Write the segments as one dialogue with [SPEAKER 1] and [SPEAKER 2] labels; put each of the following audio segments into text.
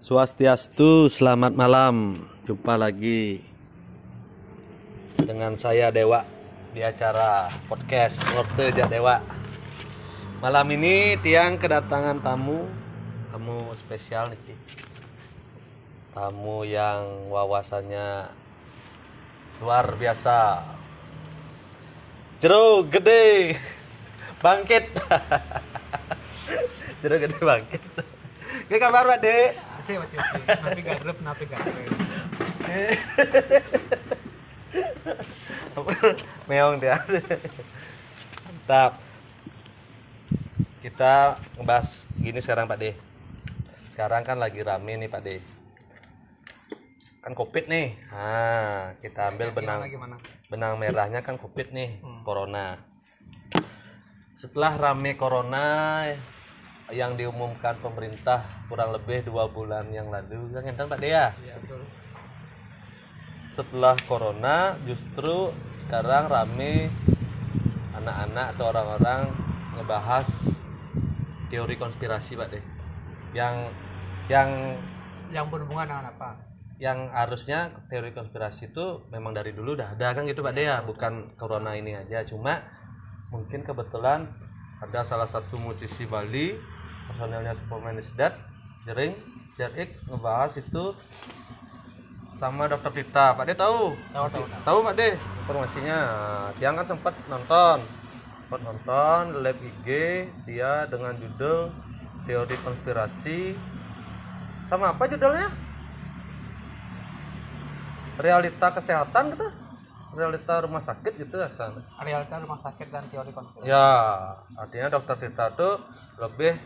[SPEAKER 1] Swastiastu, selamat malam. Jumpa lagi dengan saya Dewa di acara podcast Ngorte Dewa. Malam ini Tiang kedatangan tamu, tamu spesial nih. Tamu yang wawasannya luar biasa. Jeruk gede bangkit. Jeruk gede bangkit. Ke kabar Pak Dek?
[SPEAKER 2] Aceh, aceh, aceh. Napi garep, napi garep.
[SPEAKER 1] meong dia. Mantap kita ngebahas gini sekarang Pak De. Sekarang kan lagi rame nih Pak De. Kan covid nih. Nah kita ambil benang benang merahnya kan covid nih
[SPEAKER 2] Hmm.
[SPEAKER 1] corona. Setelah rame corona yang diumumkan pemerintah kurang lebih dua bulan yang lalu. Kan enten Pak De ya
[SPEAKER 2] Iya, betul.
[SPEAKER 1] setelah corona justru sekarang rame anak-anak atau orang-orang ngebahas teori konspirasi pak deh yang yang
[SPEAKER 2] Yang berhubungan dengan apa?
[SPEAKER 1] yang harusnya teori konspirasi itu memang dari dulu udah ada kan gitu pak deh ya bukan corona ini aja. Cuma mungkin kebetulan ada salah satu musisi Bali personelnya Superman is Dead Jering Jarik ngebahas itu sama dokter Tita Pak De tahu?
[SPEAKER 2] Tahu, tahu, tahu.
[SPEAKER 1] tahu Pak De? Informasinya. Tiang kan sempat nonton. Sempat nonton live IG dia dengan judul teori konspirasi. Sama apa judulnya? Realita kesehatan gitu? Realita rumah sakit gitu ya sana
[SPEAKER 2] Realita rumah sakit dan teori konspirasi.
[SPEAKER 1] ya artinya dokter Tita tuh lebih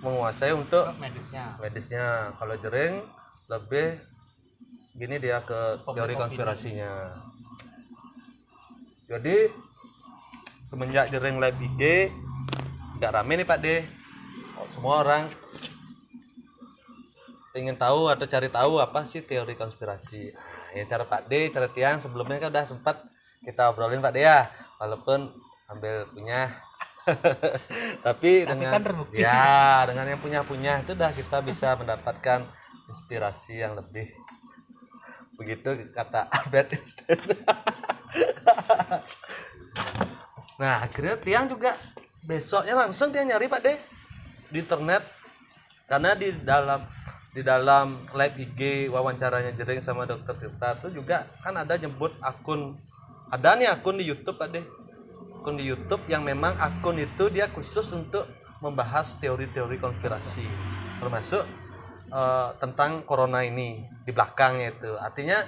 [SPEAKER 1] menguasai untuk
[SPEAKER 2] medisnya.
[SPEAKER 1] medisnya. Kalau jering lebih gini dia ke
[SPEAKER 2] Public
[SPEAKER 1] teori konspirasinya. Jadi semenjak jering live IG nggak rame nih Pak De semua orang ingin tahu atau cari tahu apa sih teori konspirasi. Nah, ya cara Pak D cara Tiang. Sebelumnya kan udah sempat kita obrolin Pak D ya. Walaupun ambil punya tapi, dengan
[SPEAKER 2] kan terbukti.
[SPEAKER 1] ya dengan yang punya punya itu udah kita bisa mendapatkan inspirasi yang lebih. Begitu kata Albert Einstein. Nah akhirnya Tiang juga. Besoknya langsung dia nyari Pak De di internet. Karena di dalam di dalam live IG wawancaranya Jering sama dokter Tirta itu juga kan ada nyebut akun. Ada nih akun di YouTube Pak De akun di YouTube yang memang akun itu dia khusus untuk membahas teori-teori konspirasi. Termasuk eh, tentang corona ini di belakangnya itu. Artinya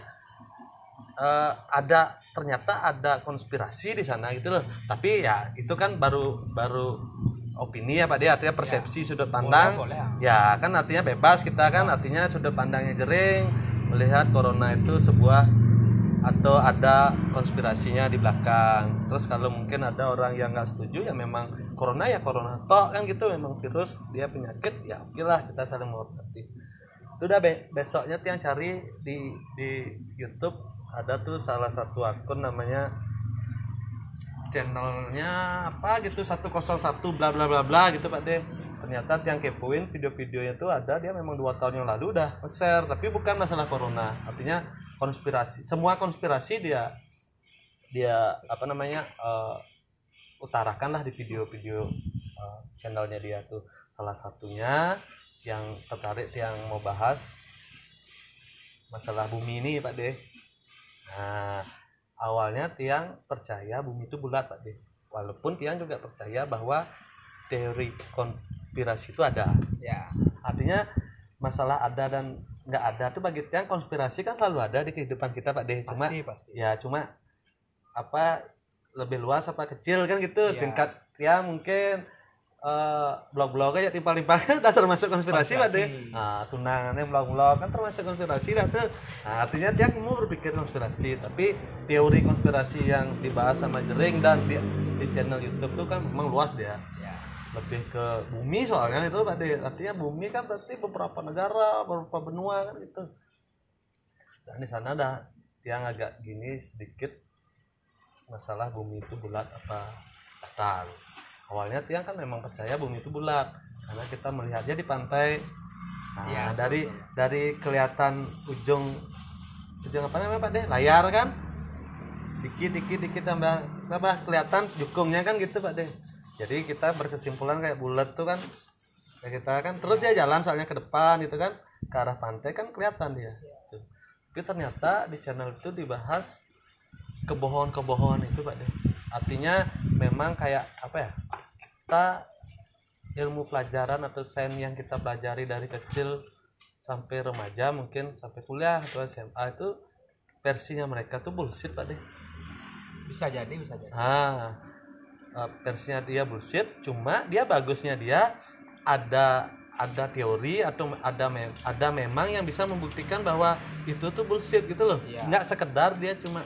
[SPEAKER 1] eh, ada ternyata ada konspirasi di sana gitu loh. Tapi ya itu kan baru baru opini ya Pak dia. Artinya persepsi sudut pandang.
[SPEAKER 2] boleh,
[SPEAKER 1] ya kan artinya bebas kita kan. Artinya sudut pandangnya jering melihat corona itu sebuah atau ada konspirasinya di belakang. Terus kalau mungkin ada orang yang nggak setuju ya memang corona ya corona toh kan gitu. Memang virus dia penyakit ya oke lah kita saling menghormati. Itu udah be- besoknya tuh yang cari di di YouTube ada tuh salah satu akun namanya channelnya apa gitu 101 bla bla bla bla gitu Pak De. Ternyata yang kepoin video-videonya tuh ada dia memang dua tahun yang lalu udah share tapi bukan masalah corona. Artinya konspirasi. Semua konspirasi dia dia apa namanya eh, utarakan lah di video-video eh, channelnya dia tuh. Salah satunya yang tertarik yang mau bahas masalah bumi ini Pak De. Nah awalnya Tiang percaya bumi itu bulat Pak De. Walaupun Tiang juga percaya bahwa teori konspirasi itu ada.
[SPEAKER 2] Ya.
[SPEAKER 1] artinya masalah ada dan nggak ada tuh bagi Tiang konspirasi kan selalu ada di kehidupan kita Pak De cuma
[SPEAKER 2] Pasti, pasti.
[SPEAKER 1] ya cuma apa lebih luas apa kecil kan gitu
[SPEAKER 2] Iya.
[SPEAKER 1] tingkat ya mungkin eh, blog-blog aja timpal-timpal kan udah termasuk konspirasi Pak De
[SPEAKER 2] Konspirasi.
[SPEAKER 1] nah tunangannya blog-blog kan termasuk konspirasi dah tuh nah, artinya dia mau berpikir konspirasi tapi teori konspirasi yang dibahas sama Jering dan di, di channel YouTube tuh kan memang luas dia
[SPEAKER 2] Ya.
[SPEAKER 1] Lebih ke bumi soalnya itu Pak De artinya bumi kan berarti beberapa negara beberapa benua kan gitu. Dan di sana ada yang agak gini sedikit masalah bumi itu bulat apa datar awalnya tiang kan memang percaya bumi itu bulat karena kita melihatnya di pantai. Nah,
[SPEAKER 2] betul,
[SPEAKER 1] dari
[SPEAKER 2] betul.
[SPEAKER 1] dari kelihatan ujung ujung apa namanya Pak deh layar kan? Dikit dikit dikit tambah tambah kelihatan jukungnya kan gitu Pak deh jadi kita berkesimpulan kayak bulat tuh kan kayak kita kan terus ya jalan soalnya ke depan gitu kan ke arah pantai kan kelihatan dia. Tuh. tapi ternyata di channel itu dibahas kebohongan-kebohongan itu Pak deh. Artinya memang kayak apa ya kita ilmu pelajaran atau sains yang kita pelajari dari kecil sampai remaja mungkin sampai kuliah atau SMA itu versinya mereka tuh bullshit Pak deh.
[SPEAKER 2] Bisa jadi bisa jadi.
[SPEAKER 1] Ah eh, versinya dia bullshit cuma dia bagusnya dia ada ada teori atau ada mem- ada memang yang bisa membuktikan bahwa itu tuh bullshit gitu loh
[SPEAKER 2] Iya.
[SPEAKER 1] nggak sekedar dia cuma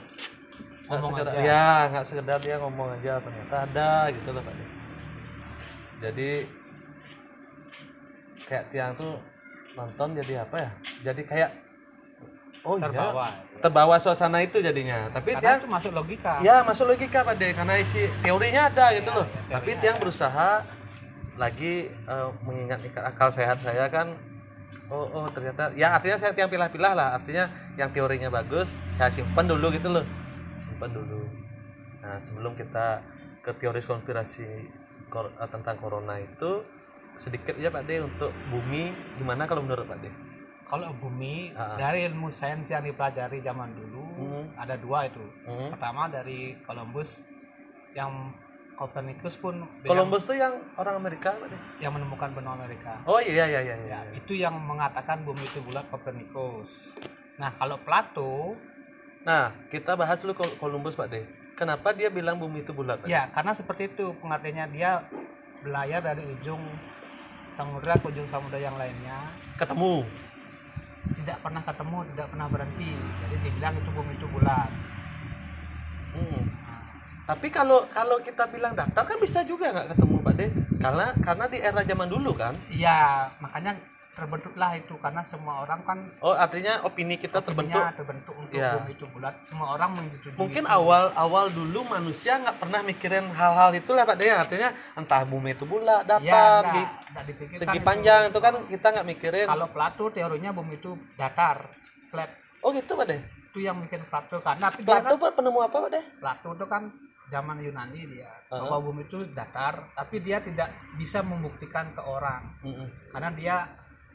[SPEAKER 2] Ngomong
[SPEAKER 1] sekedar
[SPEAKER 2] aja.
[SPEAKER 1] ya nggak sekedar dia ngomong aja ternyata ada gitu loh pak jadi kayak tiang tuh nonton jadi apa ya jadi kayak oh
[SPEAKER 2] terbawa
[SPEAKER 1] iya. Terbawa. Suasana itu jadinya. Tapi
[SPEAKER 2] karena
[SPEAKER 1] tiang
[SPEAKER 2] itu masuk logika.
[SPEAKER 1] Ya masuk logika pak De karena isi teorinya ada gitu
[SPEAKER 2] Ya,
[SPEAKER 1] loh.
[SPEAKER 2] Ya,
[SPEAKER 1] tapi tiang
[SPEAKER 2] ada.
[SPEAKER 1] berusaha lagi eh, mengingat akal sehat saya kan oh oh ternyata ya artinya saya tiang pilah-pilah lah. Artinya yang teorinya bagus saya simpan dulu gitu loh. Simpan dulu. Nah sebelum kita ke teori konspirasi kor- eh, tentang corona itu sedikit ya pak De untuk bumi. Gimana kalau menurut pak De
[SPEAKER 2] kalau bumi
[SPEAKER 1] Ah.
[SPEAKER 2] dari ilmu sains yang dipelajari zaman dulu
[SPEAKER 1] Hmm.
[SPEAKER 2] ada dua itu
[SPEAKER 1] Hmm.
[SPEAKER 2] pertama dari Columbus yang Copernicus pun
[SPEAKER 1] Columbus tuh yang orang Amerika pak De
[SPEAKER 2] yang menemukan benua Amerika
[SPEAKER 1] oh iya iya iya, iya.
[SPEAKER 2] ya itu yang mengatakan bumi itu bulat Copernicus nah kalau Plato
[SPEAKER 1] Nah, kita bahas dulu Col- Columbus, Pak De. Kenapa dia bilang bumi itu bulat? Pak?
[SPEAKER 2] ya karena seperti itu pengertiannya dia belayar dari ujung samudra ke ujung samudra yang lainnya
[SPEAKER 1] Ketemu.
[SPEAKER 2] Tidak pernah ketemu tidak pernah berhenti jadi dibilang itu bumi itu bulat
[SPEAKER 1] Hmm.
[SPEAKER 2] Nah,
[SPEAKER 1] Tapi kalau kalau kita bilang datar kan bisa juga nggak ketemu, Pak De. Karena karena di era zaman dulu kan.
[SPEAKER 2] iya makanya terbentuklah itu karena semua orang kan
[SPEAKER 1] Oh, artinya opini kita terbentuk.
[SPEAKER 2] terbentuk untuk
[SPEAKER 1] Ya.
[SPEAKER 2] bumi itu bulat semua orang menyetujui
[SPEAKER 1] Mungkin
[SPEAKER 2] itu.
[SPEAKER 1] awal awal dulu manusia nggak pernah mikirin hal-hal itulah, Pak De. Artinya entah bumi itu bulat,
[SPEAKER 2] ya,
[SPEAKER 1] datar,
[SPEAKER 2] enggak,
[SPEAKER 1] di
[SPEAKER 2] enggak
[SPEAKER 1] segi
[SPEAKER 2] itu.
[SPEAKER 1] panjang itu kan kita nggak mikirin.
[SPEAKER 2] kalau Plato teorinya bumi itu datar flat
[SPEAKER 1] Oh gitu, Pak De.
[SPEAKER 2] itu yang bikin Plato kan dia
[SPEAKER 1] Plato
[SPEAKER 2] kan,
[SPEAKER 1] penemu apa, Pak De?
[SPEAKER 2] Plato itu kan zaman Yunani dia
[SPEAKER 1] Uh-huh.
[SPEAKER 2] bahwa bumi itu datar tapi dia tidak bisa membuktikan ke orang
[SPEAKER 1] Mm-mm.
[SPEAKER 2] karena dia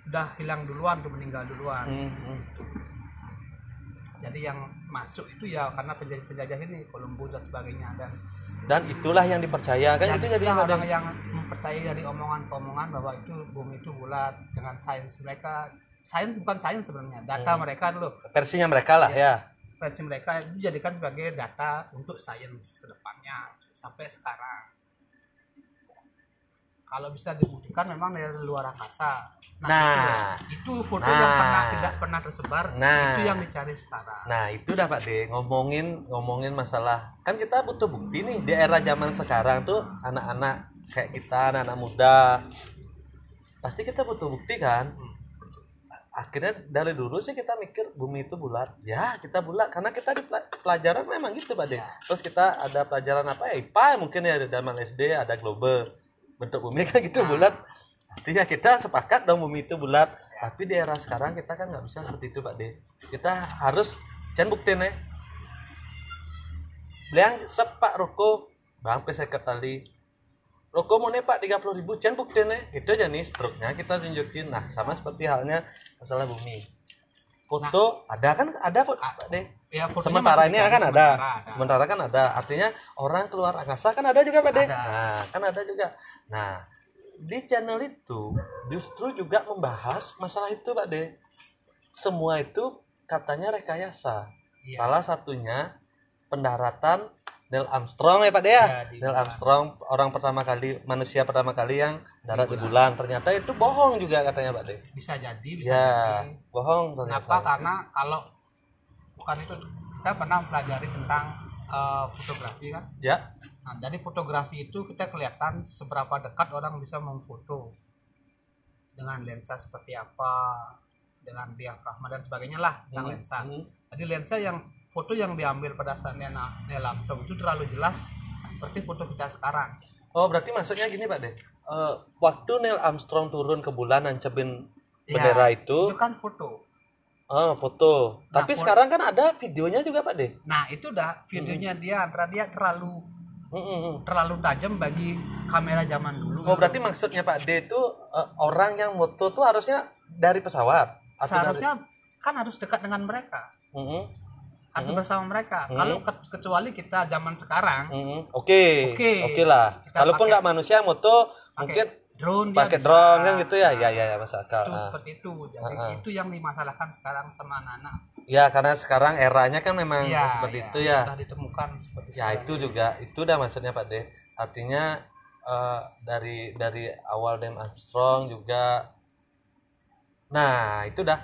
[SPEAKER 2] udah hilang duluan tuh meninggal duluan.
[SPEAKER 1] Mm, mm.
[SPEAKER 2] jadi yang masuk itu ya karena penjajah-penjajah ini Columbus dan sebagainya dan
[SPEAKER 1] Dan itulah yang dipercaya kan? Itu jadi
[SPEAKER 2] orang yang mempercayai dari omongan-omongan bahwa itu bumi itu bulat dengan sains mereka. Sains bukan sains sebenarnya data
[SPEAKER 1] Hmm.
[SPEAKER 2] mereka dulu.
[SPEAKER 1] Versinya mereka lah ya.
[SPEAKER 2] versi mereka itu dijadikan sebagai data untuk sains ke depannya sampai sekarang kalau bisa dibuktikan memang dari luar angkasa
[SPEAKER 1] Nah.
[SPEAKER 2] itu, itu foto
[SPEAKER 1] Nah.
[SPEAKER 2] yang pernah tidak pernah tersebar
[SPEAKER 1] Nah.
[SPEAKER 2] itu yang dicari sekarang
[SPEAKER 1] Nah itu dah Pak De ngomongin ngomongin masalah kan kita butuh bukti nih di era zaman sekarang tuh anak-anak kayak kita anak-anak muda pasti kita butuh bukti kan
[SPEAKER 2] Hmm.
[SPEAKER 1] akhirnya dari dulu sih kita mikir bumi itu bulat ya kita bulat karena kita di pela- pelajaran memang gitu Pak De
[SPEAKER 2] Ya.
[SPEAKER 1] terus kita ada pelajaran apa ya IPA mungkin ya di zaman SD ada globe bentuk bumi kan gitu
[SPEAKER 2] Nah.
[SPEAKER 1] bulat. Artinya kita sepakat dong bumi itu bulat. Tapi di era sekarang kita kan nggak bisa seperti itu Pak De. Kita harus jangan buktiin ya. Beliang sepak rokok bang peseket tali rokok mau nih pak 30 ribu jangan buktiin ya. Gitu aja nih struknya kita tunjukin. Nah sama seperti halnya masalah bumi foto ada kan? Ada Pak
[SPEAKER 2] Ah,
[SPEAKER 1] Pak De
[SPEAKER 2] ya,
[SPEAKER 1] sementara ini kan ada.
[SPEAKER 2] sementara
[SPEAKER 1] sementara kan ada. Artinya orang keluar angkasa kan ada juga Pak De.
[SPEAKER 2] Ada.
[SPEAKER 1] nah kan ada juga. Nah di channel itu justru juga membahas masalah itu Pak De. Semua itu katanya rekayasa.
[SPEAKER 2] Iya.
[SPEAKER 1] salah satunya pendaratan Neil Armstrong ya Pak De ya,
[SPEAKER 2] Ya, di
[SPEAKER 1] Neil. Armstrong orang pertama kali manusia pertama kali yang darat di
[SPEAKER 2] bulan.
[SPEAKER 1] bulan ternyata itu bohong juga katanya Pak De
[SPEAKER 2] bisa jadi bisa
[SPEAKER 1] ya
[SPEAKER 2] jadi
[SPEAKER 1] bohong ternyata
[SPEAKER 2] Kenapa? Karena kalau bukan itu kita pernah pelajari tentang eh, fotografi kan.
[SPEAKER 1] ya
[SPEAKER 2] Nah, dari fotografi itu kita kelihatan seberapa dekat orang bisa memfoto dengan lensa seperti apa, dengan diafragma dan sebagainya lah tentang
[SPEAKER 1] Hmm,
[SPEAKER 2] lensa.
[SPEAKER 1] hmm.
[SPEAKER 2] Jadi lensa yang foto yang diambil pada saat Neil Armstrong itu terlalu jelas seperti foto kita sekarang.
[SPEAKER 1] Oh berarti maksudnya gini Pak De. Eh, waktu Neil Armstrong turun ke bulan nancepin
[SPEAKER 2] Ya,
[SPEAKER 1] bendera itu
[SPEAKER 2] itu kan foto.
[SPEAKER 1] Oh foto.
[SPEAKER 2] Nah,
[SPEAKER 1] tapi
[SPEAKER 2] fo-
[SPEAKER 1] sekarang kan ada videonya juga pak deh
[SPEAKER 2] nah itu dah videonya dia antara dia terlalu terlalu tajam bagi kamera zaman dulu.
[SPEAKER 1] Oh berarti maksudnya pak D itu eh, orang yang moto tuh harusnya dari pesawat atau dari
[SPEAKER 2] seharusnya kan harus dekat dengan mereka.
[SPEAKER 1] Mm-mm.
[SPEAKER 2] Harus
[SPEAKER 1] Hmm.
[SPEAKER 2] bersama mereka
[SPEAKER 1] Hmm.
[SPEAKER 2] kalau ke- kecuali kita zaman sekarang
[SPEAKER 1] Mm-mm. oke
[SPEAKER 2] Oke.
[SPEAKER 1] oke lah
[SPEAKER 2] Kita
[SPEAKER 1] kalaupun nggak manusia moto mungkin
[SPEAKER 2] drone
[SPEAKER 1] pakai drone kan gitu ya ya ya, ya masuk akal
[SPEAKER 2] itu
[SPEAKER 1] Ah.
[SPEAKER 2] seperti itu jadi
[SPEAKER 1] Ah, ah.
[SPEAKER 2] itu yang dimasalahkan sekarang sama anak-anak
[SPEAKER 1] ya karena sekarang eranya kan memang
[SPEAKER 2] Iya,
[SPEAKER 1] seperti
[SPEAKER 2] iya,
[SPEAKER 1] itu ya
[SPEAKER 2] sudah ditemukan seperti
[SPEAKER 1] ya
[SPEAKER 2] sekarang.
[SPEAKER 1] itu juga itu udah maksudnya Pak D artinya eh, dari dari awal Dem Armstrong juga nah itu dah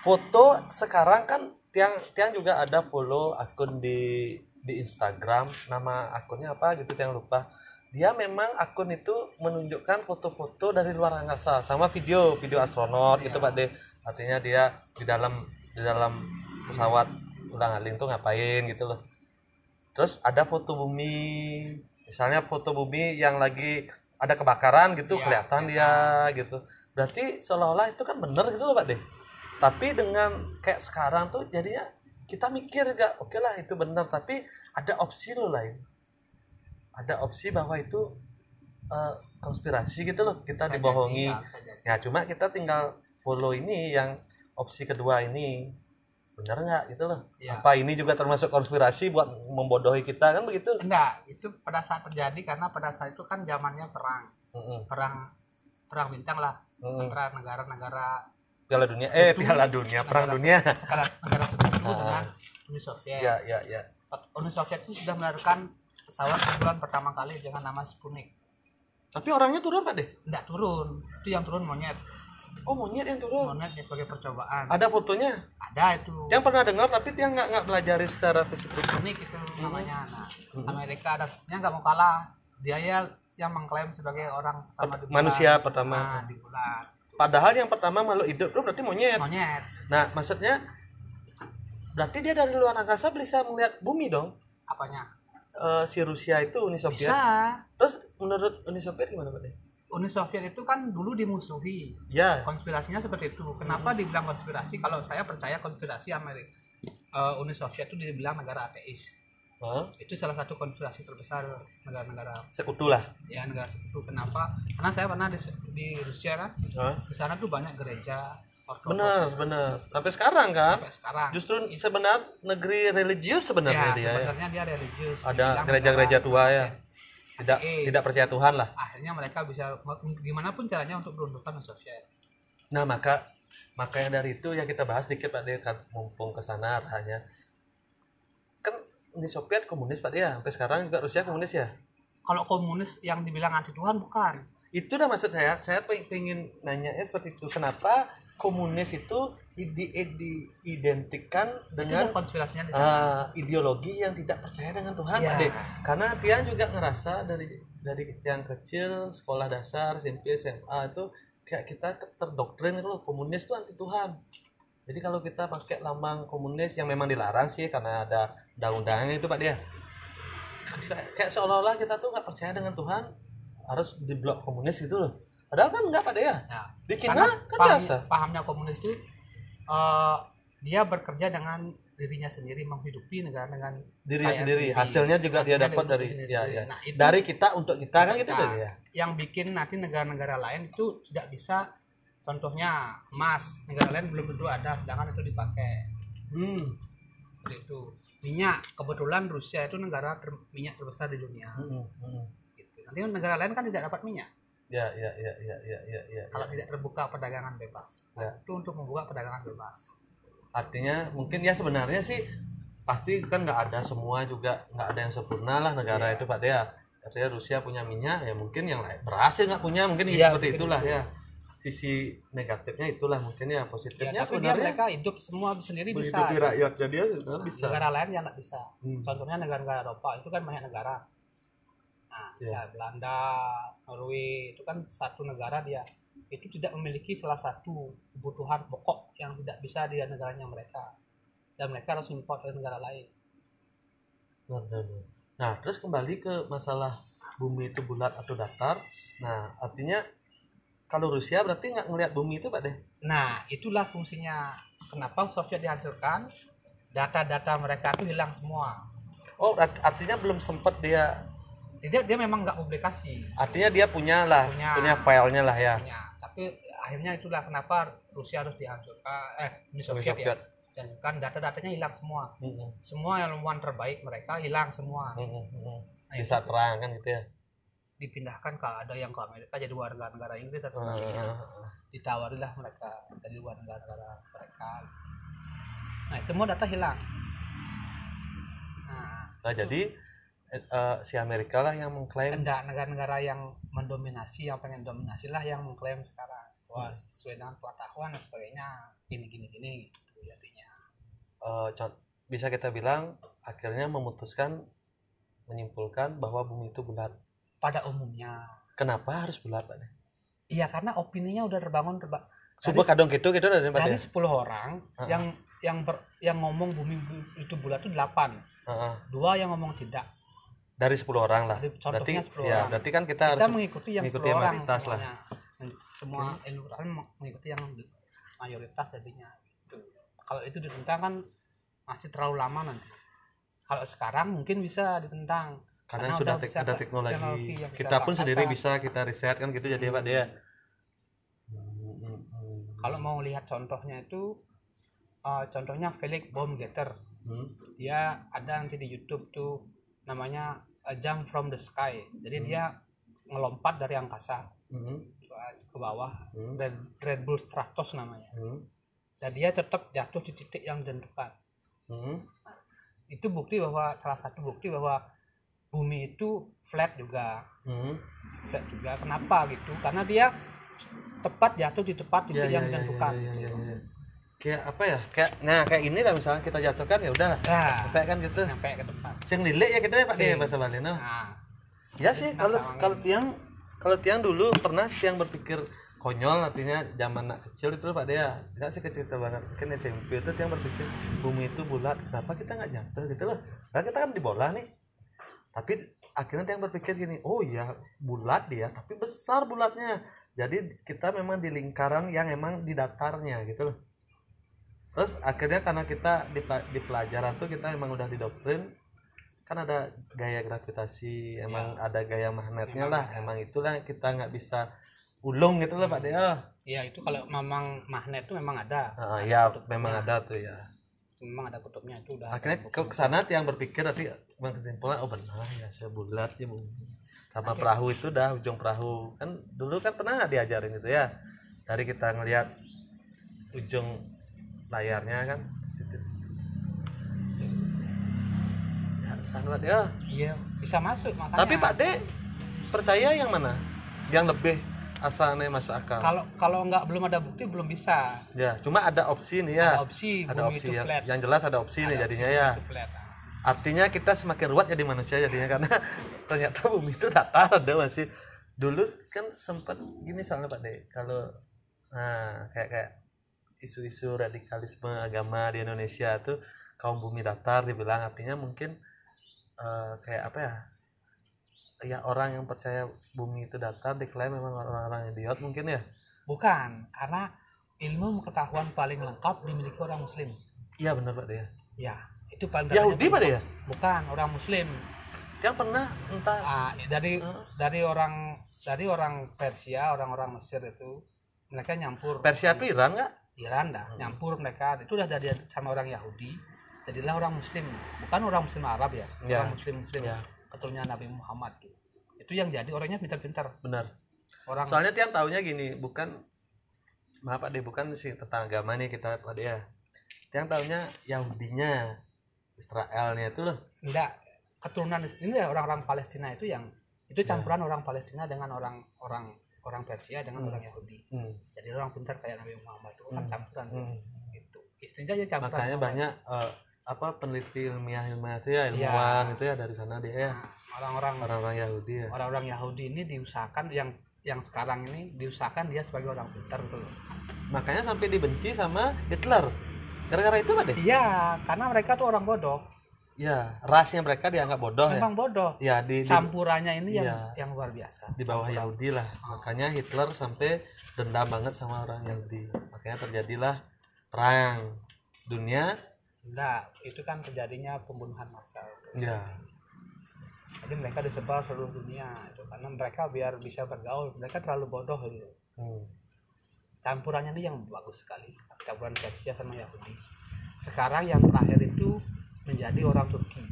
[SPEAKER 1] foto sekarang kan tiang tiang juga ada follow akun di di Instagram. Nama akunnya apa gitu tiang lupa. Dia memang akun itu menunjukkan foto-foto dari luar angkasa sama video video astronot gitu. Pak D. Artinya dia di dalam di dalam pesawat ulang aling tuh ngapain gitu loh. Terus ada foto bumi. Misalnya foto bumi yang lagi ada kebakaran gitu
[SPEAKER 2] Iya,
[SPEAKER 1] kelihatan dia gitu. Berarti seolah-olah itu kan bener gitu loh pak deh tapi dengan kayak sekarang tuh jadinya kita mikir gak oke lah itu bener tapi ada opsi lo lain ada opsi bahwa itu eh, konspirasi gitu loh. Kita
[SPEAKER 2] Bisa
[SPEAKER 1] dibohongi.
[SPEAKER 2] jadi, ya,
[SPEAKER 1] ya cuma kita tinggal follow ini yang opsi kedua ini. Bener nggak? Gitu loh.
[SPEAKER 2] Ya.
[SPEAKER 1] apa ini juga termasuk konspirasi buat membodohi kita? Kan begitu.
[SPEAKER 2] Enggak itu pada saat terjadi karena pada saat itu kan zamannya perang.
[SPEAKER 1] Mm-mm,
[SPEAKER 2] perang perang bintang lah.
[SPEAKER 1] Mm-mm.
[SPEAKER 2] antara negara-negara
[SPEAKER 1] piala dunia. Eh
[SPEAKER 2] Sekutu.
[SPEAKER 1] piala dunia perang dunia.
[SPEAKER 2] negara negara sekutu dengan Uni Soviet.
[SPEAKER 1] Ya ya ya.
[SPEAKER 2] Uni Soviet itu sudah melahirkan pesawat bulan pertama kali dengan nama Sputnik.
[SPEAKER 1] Tapi orangnya turun pak deh?
[SPEAKER 2] Enggak turun. Itu yang turun monyet.
[SPEAKER 1] Oh monyet yang turun?
[SPEAKER 2] Monyet ya sebagai percobaan.
[SPEAKER 1] Ada fotonya?
[SPEAKER 2] Ada itu.
[SPEAKER 1] Yang pernah dengar tapi dia nggak nggak pelajari secara fisik.
[SPEAKER 2] Sputnik itu namanya. Nah
[SPEAKER 1] Hmm.
[SPEAKER 2] Amerika dan dia nggak mau kalah. Dia ya yang mengklaim sebagai orang pertama di bulan.
[SPEAKER 1] manusia pertama.
[SPEAKER 2] Nah, di bulan
[SPEAKER 1] padahal yang pertama makhluk hidup itu berarti monyet.
[SPEAKER 2] Monyet.
[SPEAKER 1] Nah maksudnya berarti dia dari luar angkasa bisa melihat bumi dong?
[SPEAKER 2] Apanya?
[SPEAKER 1] Eh, si Rusia itu Uni Soviet.
[SPEAKER 2] Bisa.
[SPEAKER 1] Terus menurut Uni Soviet gimana pak? Deh
[SPEAKER 2] Uni Soviet itu kan dulu dimusuhi.
[SPEAKER 1] Ya.
[SPEAKER 2] Konspirasinya seperti itu. Kenapa dibilang konspirasi? Kalau saya percaya konspirasi Amerika Eh, Uni Soviet itu dibilang negara ateis
[SPEAKER 1] Hah?
[SPEAKER 2] itu salah satu konspirasi terbesar negara-negara
[SPEAKER 1] sekutu lah.
[SPEAKER 2] Ya negara sekutu. Kenapa? Karena saya pernah di, di Rusia kan?
[SPEAKER 1] Hah?
[SPEAKER 2] di sana tuh banyak gereja ortodoks.
[SPEAKER 1] Benar benar. Sampai sekarang kan?
[SPEAKER 2] Sampai sekarang.
[SPEAKER 1] Justru sebenar negeri religius sebenarnya
[SPEAKER 2] ya,
[SPEAKER 1] dia ya.
[SPEAKER 2] sebenarnya dia religius.
[SPEAKER 1] Ada gereja-gereja tua ya. Tidak
[SPEAKER 2] ateis.
[SPEAKER 1] tidak percaya Tuhan lah.
[SPEAKER 2] Akhirnya mereka bisa gimana pun caranya untuk meruntuhkan Uni Soviet
[SPEAKER 1] nah maka makanya dari itu ya kita bahas dikit pak dia kan mumpung ke sana arahnya Uni Soviet komunis pak dia sampai sekarang juga Rusia komunis ya?
[SPEAKER 2] Kalau komunis yang dibilang anti Tuhan bukan.
[SPEAKER 1] Itu dah maksud saya. Saya pe- pengen nanya seperti itu. Kenapa komunis itu di, dengan
[SPEAKER 2] konspirasinya sana.
[SPEAKER 1] ah, ideologi yang tidak percaya dengan Tuhan De. karena dia juga ngerasa dari dari yang kecil sekolah dasar SMP SMA itu kayak kita terdoktrin itu loh komunis itu anti Tuhan jadi kalau kita pakai lambang komunis yang memang dilarang sih karena ada undang-undangnya itu Pak dia. Kayak, seolah-olah kita tuh nggak percaya dengan Tuhan harus diblok komunis gitu loh. Padahal kan nggak Pak ya
[SPEAKER 2] Ya,
[SPEAKER 1] di Cina kan
[SPEAKER 2] paham-
[SPEAKER 1] biasa.
[SPEAKER 2] pahamnya komunis itu eh, dia bekerja dengan dirinya sendiri menghidupi negara dengan
[SPEAKER 1] dirinya sendiri.
[SPEAKER 2] sendiri.
[SPEAKER 1] hasilnya juga dia
[SPEAKER 2] Hasilnya
[SPEAKER 1] dapat dari ya ya.
[SPEAKER 2] Nah, itu-
[SPEAKER 1] dari kita untuk kita kan gitu
[SPEAKER 2] Nah,
[SPEAKER 1] dari ya
[SPEAKER 2] yang bikin nanti negara-negara lain itu tidak bisa contohnya emas negara lain belum tentu ada sedangkan itu dipakai
[SPEAKER 1] hmm.
[SPEAKER 2] seperti itu minyak kebetulan Rusia itu negara ter- minyak terbesar di dunia
[SPEAKER 1] Hmm, hmm.
[SPEAKER 2] gitu. nanti negara lain kan tidak dapat minyak
[SPEAKER 1] ya ya ya ya ya ya ya,
[SPEAKER 2] kalau
[SPEAKER 1] ya.
[SPEAKER 2] tidak terbuka perdagangan bebas
[SPEAKER 1] Ya.
[SPEAKER 2] itu untuk membuka perdagangan bebas
[SPEAKER 1] artinya mungkin ya sebenarnya sih pasti kan nggak ada semua juga nggak ada yang sempurna lah negara
[SPEAKER 2] Iya.
[SPEAKER 1] itu pak Dea artinya Rusia punya minyak ya mungkin yang lain berhasil nggak punya mungkin
[SPEAKER 2] Iya,
[SPEAKER 1] seperti
[SPEAKER 2] mungkin
[SPEAKER 1] itulah
[SPEAKER 2] itu.
[SPEAKER 1] ya sisi negatifnya itulah mungkin ya
[SPEAKER 2] ya,
[SPEAKER 1] positifnya
[SPEAKER 2] tapi dia
[SPEAKER 1] sebenarnya
[SPEAKER 2] mereka hidup semua sendiri bisa
[SPEAKER 1] menghidupi rakyatnya dia sebenarnya
[SPEAKER 2] Nah,
[SPEAKER 1] bisa
[SPEAKER 2] negara lain yang tidak bisa
[SPEAKER 1] Hmm.
[SPEAKER 2] contohnya negara-negara Eropa itu kan banyak negara nah
[SPEAKER 1] Iya.
[SPEAKER 2] ya, Belanda Norway itu kan satu negara dia itu tidak memiliki salah satu kebutuhan pokok yang tidak bisa di negaranya mereka dan mereka harus import dari negara lain.
[SPEAKER 1] Nah, terus kembali ke masalah bumi itu bulat atau datar. Nah, artinya kalau Rusia berarti nggak ngelihat bumi itu pak deh
[SPEAKER 2] Nah, itulah fungsinya kenapa Soviet dihancurkan. Data-data mereka itu hilang semua.
[SPEAKER 1] oh art- artinya belum sempat dia
[SPEAKER 2] Jadi dia memang nggak publikasi.
[SPEAKER 1] artinya dia punya lah
[SPEAKER 2] Punya.
[SPEAKER 1] punya filenya lah ya
[SPEAKER 2] punya. Tapi akhirnya itulah kenapa Rusia harus dihancurkan. Eh, Uni Soviet,
[SPEAKER 1] Soviet.
[SPEAKER 2] ya. Dan kan data-datanya hilang semua.
[SPEAKER 1] Mm-mm,
[SPEAKER 2] Semua ilmuwan terbaik mereka hilang semua.
[SPEAKER 1] mm-mm, mm-mm.
[SPEAKER 2] Nah,
[SPEAKER 1] di
[SPEAKER 2] itu
[SPEAKER 1] saat perang kan gitu ya
[SPEAKER 2] dipindahkan ke ada yang ke Amerika jadi warga negara Inggris dan
[SPEAKER 1] Ah,
[SPEAKER 2] sebagainya.
[SPEAKER 1] ah, ah.
[SPEAKER 2] ditawarilah mereka dari luar negara-negara mereka nah semua data hilang nah
[SPEAKER 1] nah jadi eh, si Amerika lah yang mengklaim
[SPEAKER 2] enggak negara-negara yang mendominasi yang pengen dominasi lah yang mengklaim sekarang wah
[SPEAKER 1] Hmm.
[SPEAKER 2] sesuai dengan pengetahuan dan sebagainya gini gini gini gitu jadinya
[SPEAKER 1] eh, con- bisa kita bilang akhirnya memutuskan menyimpulkan bahwa bumi itu bulat
[SPEAKER 2] pada umumnya
[SPEAKER 1] kenapa harus bulat pak
[SPEAKER 2] iya karena opininya udah terbangun terba
[SPEAKER 1] Subuh kadang gitu gitu dari pak
[SPEAKER 2] dari
[SPEAKER 1] deh
[SPEAKER 2] 10 orang
[SPEAKER 1] Ah.
[SPEAKER 2] yang yang ber- yang ngomong bumi bu- itu bulat itu 8
[SPEAKER 1] Ah, ah.
[SPEAKER 2] dua yang ngomong tidak
[SPEAKER 1] dari 10 orang lah
[SPEAKER 2] Dari
[SPEAKER 1] berarti
[SPEAKER 2] contohnya 10
[SPEAKER 1] ya
[SPEAKER 2] orang.
[SPEAKER 1] berarti kan kita,
[SPEAKER 2] kita
[SPEAKER 1] harus
[SPEAKER 2] mengikuti yang
[SPEAKER 1] mengikuti
[SPEAKER 2] 10 orang
[SPEAKER 1] mayoritas lah.
[SPEAKER 2] semuanya. Men- semua ilmuwan mengikuti yang mayoritas jadinya gitu. kalau itu ditentang kan masih terlalu lama nanti kalau sekarang mungkin bisa ditentang
[SPEAKER 1] karena
[SPEAKER 2] Karena
[SPEAKER 1] sudah
[SPEAKER 2] bisa
[SPEAKER 1] ada teknologi,
[SPEAKER 2] teknologi
[SPEAKER 1] kita pun sendiri bisa kita riset kan gitu jadi
[SPEAKER 2] Hmm.
[SPEAKER 1] pak dia.
[SPEAKER 2] Kalau mau lihat contohnya itu eh, contohnya Felix Baumgartner.
[SPEAKER 1] Hmm,
[SPEAKER 2] dia ada nanti di YouTube tuh namanya eh, Jump from the Sky. Jadi
[SPEAKER 1] Hmm.
[SPEAKER 2] dia ngelompat dari angkasa
[SPEAKER 1] hmm,
[SPEAKER 2] ke bawah
[SPEAKER 1] hmm,
[SPEAKER 2] dan Red Bull Stratos namanya.
[SPEAKER 1] Hmm,
[SPEAKER 2] dan dia tetap jatuh di titik yang ditentukan
[SPEAKER 1] hmm.
[SPEAKER 2] itu bukti bahwa salah satu bukti bahwa bumi itu flat juga.
[SPEAKER 1] Hmm.
[SPEAKER 2] flat juga. Kenapa gitu? Karena dia tepat jatuh di tepat titik
[SPEAKER 1] Ya,
[SPEAKER 2] yang
[SPEAKER 1] ya, ya,
[SPEAKER 2] ditentukan
[SPEAKER 1] ya, ya, ya, ya. kayak apa ya? Kayak nah kayak ini lah misalnya kita jatuhkan ya udah lah
[SPEAKER 2] nah
[SPEAKER 1] sampai kan gitu.
[SPEAKER 2] Sampai ke depan
[SPEAKER 1] sing lilik ya kita pak dia
[SPEAKER 2] Sing.
[SPEAKER 1] bahasa Bali no.
[SPEAKER 2] nah.
[SPEAKER 1] Ya sih
[SPEAKER 2] Nah,
[SPEAKER 1] kalau kalau tiang kalau tiang dulu pernah tiang berpikir konyol artinya zaman anak kecil itu pak dia. Nggak sih kecil-kecil banget. Kan SMP itu tiang berpikir bumi itu bulat kenapa kita nggak jatuh? Gitu loh. Karena kita kan di bola nih tapi akhirnya tiang berpikir gini oh iya bulat dia tapi besar bulatnya. Jadi kita memang di lingkaran yang emang di datarnya gitu loh. Terus akhirnya karena kita di, di pelajaran tuh kita emang udah didoktrin kan ada gaya gravitasi emang ada gaya magnetnya
[SPEAKER 2] Memang
[SPEAKER 1] lah
[SPEAKER 2] ada.
[SPEAKER 1] emang itulah kita nggak bisa ulung gitu loh pak
[SPEAKER 2] Hmm.
[SPEAKER 1] Dea
[SPEAKER 2] ya itu kalau memang magnet itu memang ada.
[SPEAKER 1] Ah, ya memang ada tuh ya
[SPEAKER 2] memang ada kutubnya itu udah
[SPEAKER 1] akhirnya ke sana yang berpikir tapi bang kesimpulan oh benar ya saya bulat ya sama
[SPEAKER 2] Oke.
[SPEAKER 1] perahu itu dah ujung perahu. Kan dulu kan pernah diajarin itu ya? Dari kita ngelihat ujung layarnya kan gitu. ya sangat ya.
[SPEAKER 2] Iya bisa masuk makanya.
[SPEAKER 1] Tapi Pak De percaya yang mana? Yang lebih asalnya masuk akal.
[SPEAKER 2] Kalau kalau nggak belum ada bukti belum bisa.
[SPEAKER 1] Ya cuma ada opsi nih ya.
[SPEAKER 2] Ada opsi
[SPEAKER 1] ada
[SPEAKER 2] bumi
[SPEAKER 1] opsi
[SPEAKER 2] itu
[SPEAKER 1] yang,
[SPEAKER 2] flat.
[SPEAKER 1] Yang jelas ada opsi nih
[SPEAKER 2] Ada
[SPEAKER 1] jadinya
[SPEAKER 2] opsi
[SPEAKER 1] ya.
[SPEAKER 2] flat.
[SPEAKER 1] Artinya kita semakin ruwet jadi manusia jadinya karena ternyata bumi itu datar ada masih dulu kan sempat gini soalnya pak De kalau nah kayak kayak isu-isu radikalisme agama di Indonesia tuh kaum bumi datar dibilang artinya mungkin eh, kayak apa ya ya orang yang percaya bumi itu datar diklaim memang orang-orang idiot mungkin ya?
[SPEAKER 2] Bukan karena ilmu pengetahuan paling lengkap dimiliki orang muslim.
[SPEAKER 1] Iya benar pak De
[SPEAKER 2] ya itu paling
[SPEAKER 1] Yahudi pak De ya
[SPEAKER 2] bukan orang muslim.
[SPEAKER 1] Yang pernah entah
[SPEAKER 2] Ah, dari
[SPEAKER 1] eh,
[SPEAKER 2] dari orang dari orang Persia orang-orang Mesir itu mereka nyampur.
[SPEAKER 1] Persia itu Iran nggak?
[SPEAKER 2] Iran dah
[SPEAKER 1] Hmm.
[SPEAKER 2] nyampur mereka. Itu udah dari sama orang Yahudi jadilah orang Muslim. Bukan orang Muslim Arab ya
[SPEAKER 1] Ya.
[SPEAKER 2] orang Muslim Muslim
[SPEAKER 1] ya
[SPEAKER 2] keturunan Nabi Muhammad tuh. itu yang jadi orangnya pintar-pintar
[SPEAKER 1] benar
[SPEAKER 2] orang
[SPEAKER 1] soalnya tiang taunya gini bukan maaf pak de bukan sih tentang agama nih kita pak de ya tiang taunya Yahudinya Israelnya itu loh
[SPEAKER 2] enggak keturunan ini orang-orang Palestina itu yang itu
[SPEAKER 1] Ya.
[SPEAKER 2] campuran orang Palestina dengan orang orang orang Persia dengan
[SPEAKER 1] Hmm.
[SPEAKER 2] orang Yahudi
[SPEAKER 1] Hmm,
[SPEAKER 2] jadi orang pintar kayak Nabi Muhammad itu kan
[SPEAKER 1] Hmm.
[SPEAKER 2] campuran tuh.
[SPEAKER 1] hmm.
[SPEAKER 2] gitu istrinya aja campuran
[SPEAKER 1] makanya banyak eh, apa peneliti ilmiah ilmiah itu ya ilmuwan itu ya dari sana dia ya.
[SPEAKER 2] Nah, orang-orang
[SPEAKER 1] orang-orang Yahudi ya.
[SPEAKER 2] orang-orang Yahudi ini diusahakan yang yang sekarang ini diusahakan dia sebagai orang pintar gitu loh.
[SPEAKER 1] makanya sampai dibenci sama Hitler. Gara-gara itu pak de
[SPEAKER 2] Iya, karena mereka tuh orang bodoh.
[SPEAKER 1] ya rasnya mereka dianggap bodoh ya.
[SPEAKER 2] Memang bodoh.
[SPEAKER 1] Ya di, di,
[SPEAKER 2] campurannya ini yang
[SPEAKER 1] Iya.
[SPEAKER 2] yang luar biasa.
[SPEAKER 1] Di bawah Yahudi lah.
[SPEAKER 2] Oh.
[SPEAKER 1] makanya Hitler sampai dendam banget sama orang Yahudi. Makanya terjadilah perang dunia
[SPEAKER 2] enggak itu kan terjadinya pembunuhan massal
[SPEAKER 1] ya
[SPEAKER 2] jadi mereka disebar seluruh dunia itu karena mereka biar bisa bergaul mereka terlalu bodoh dulu
[SPEAKER 1] hmm.
[SPEAKER 2] campurannya ini yang bagus sekali campuran Persia sama Yahudi. Sekarang yang terakhir itu menjadi orang Turki.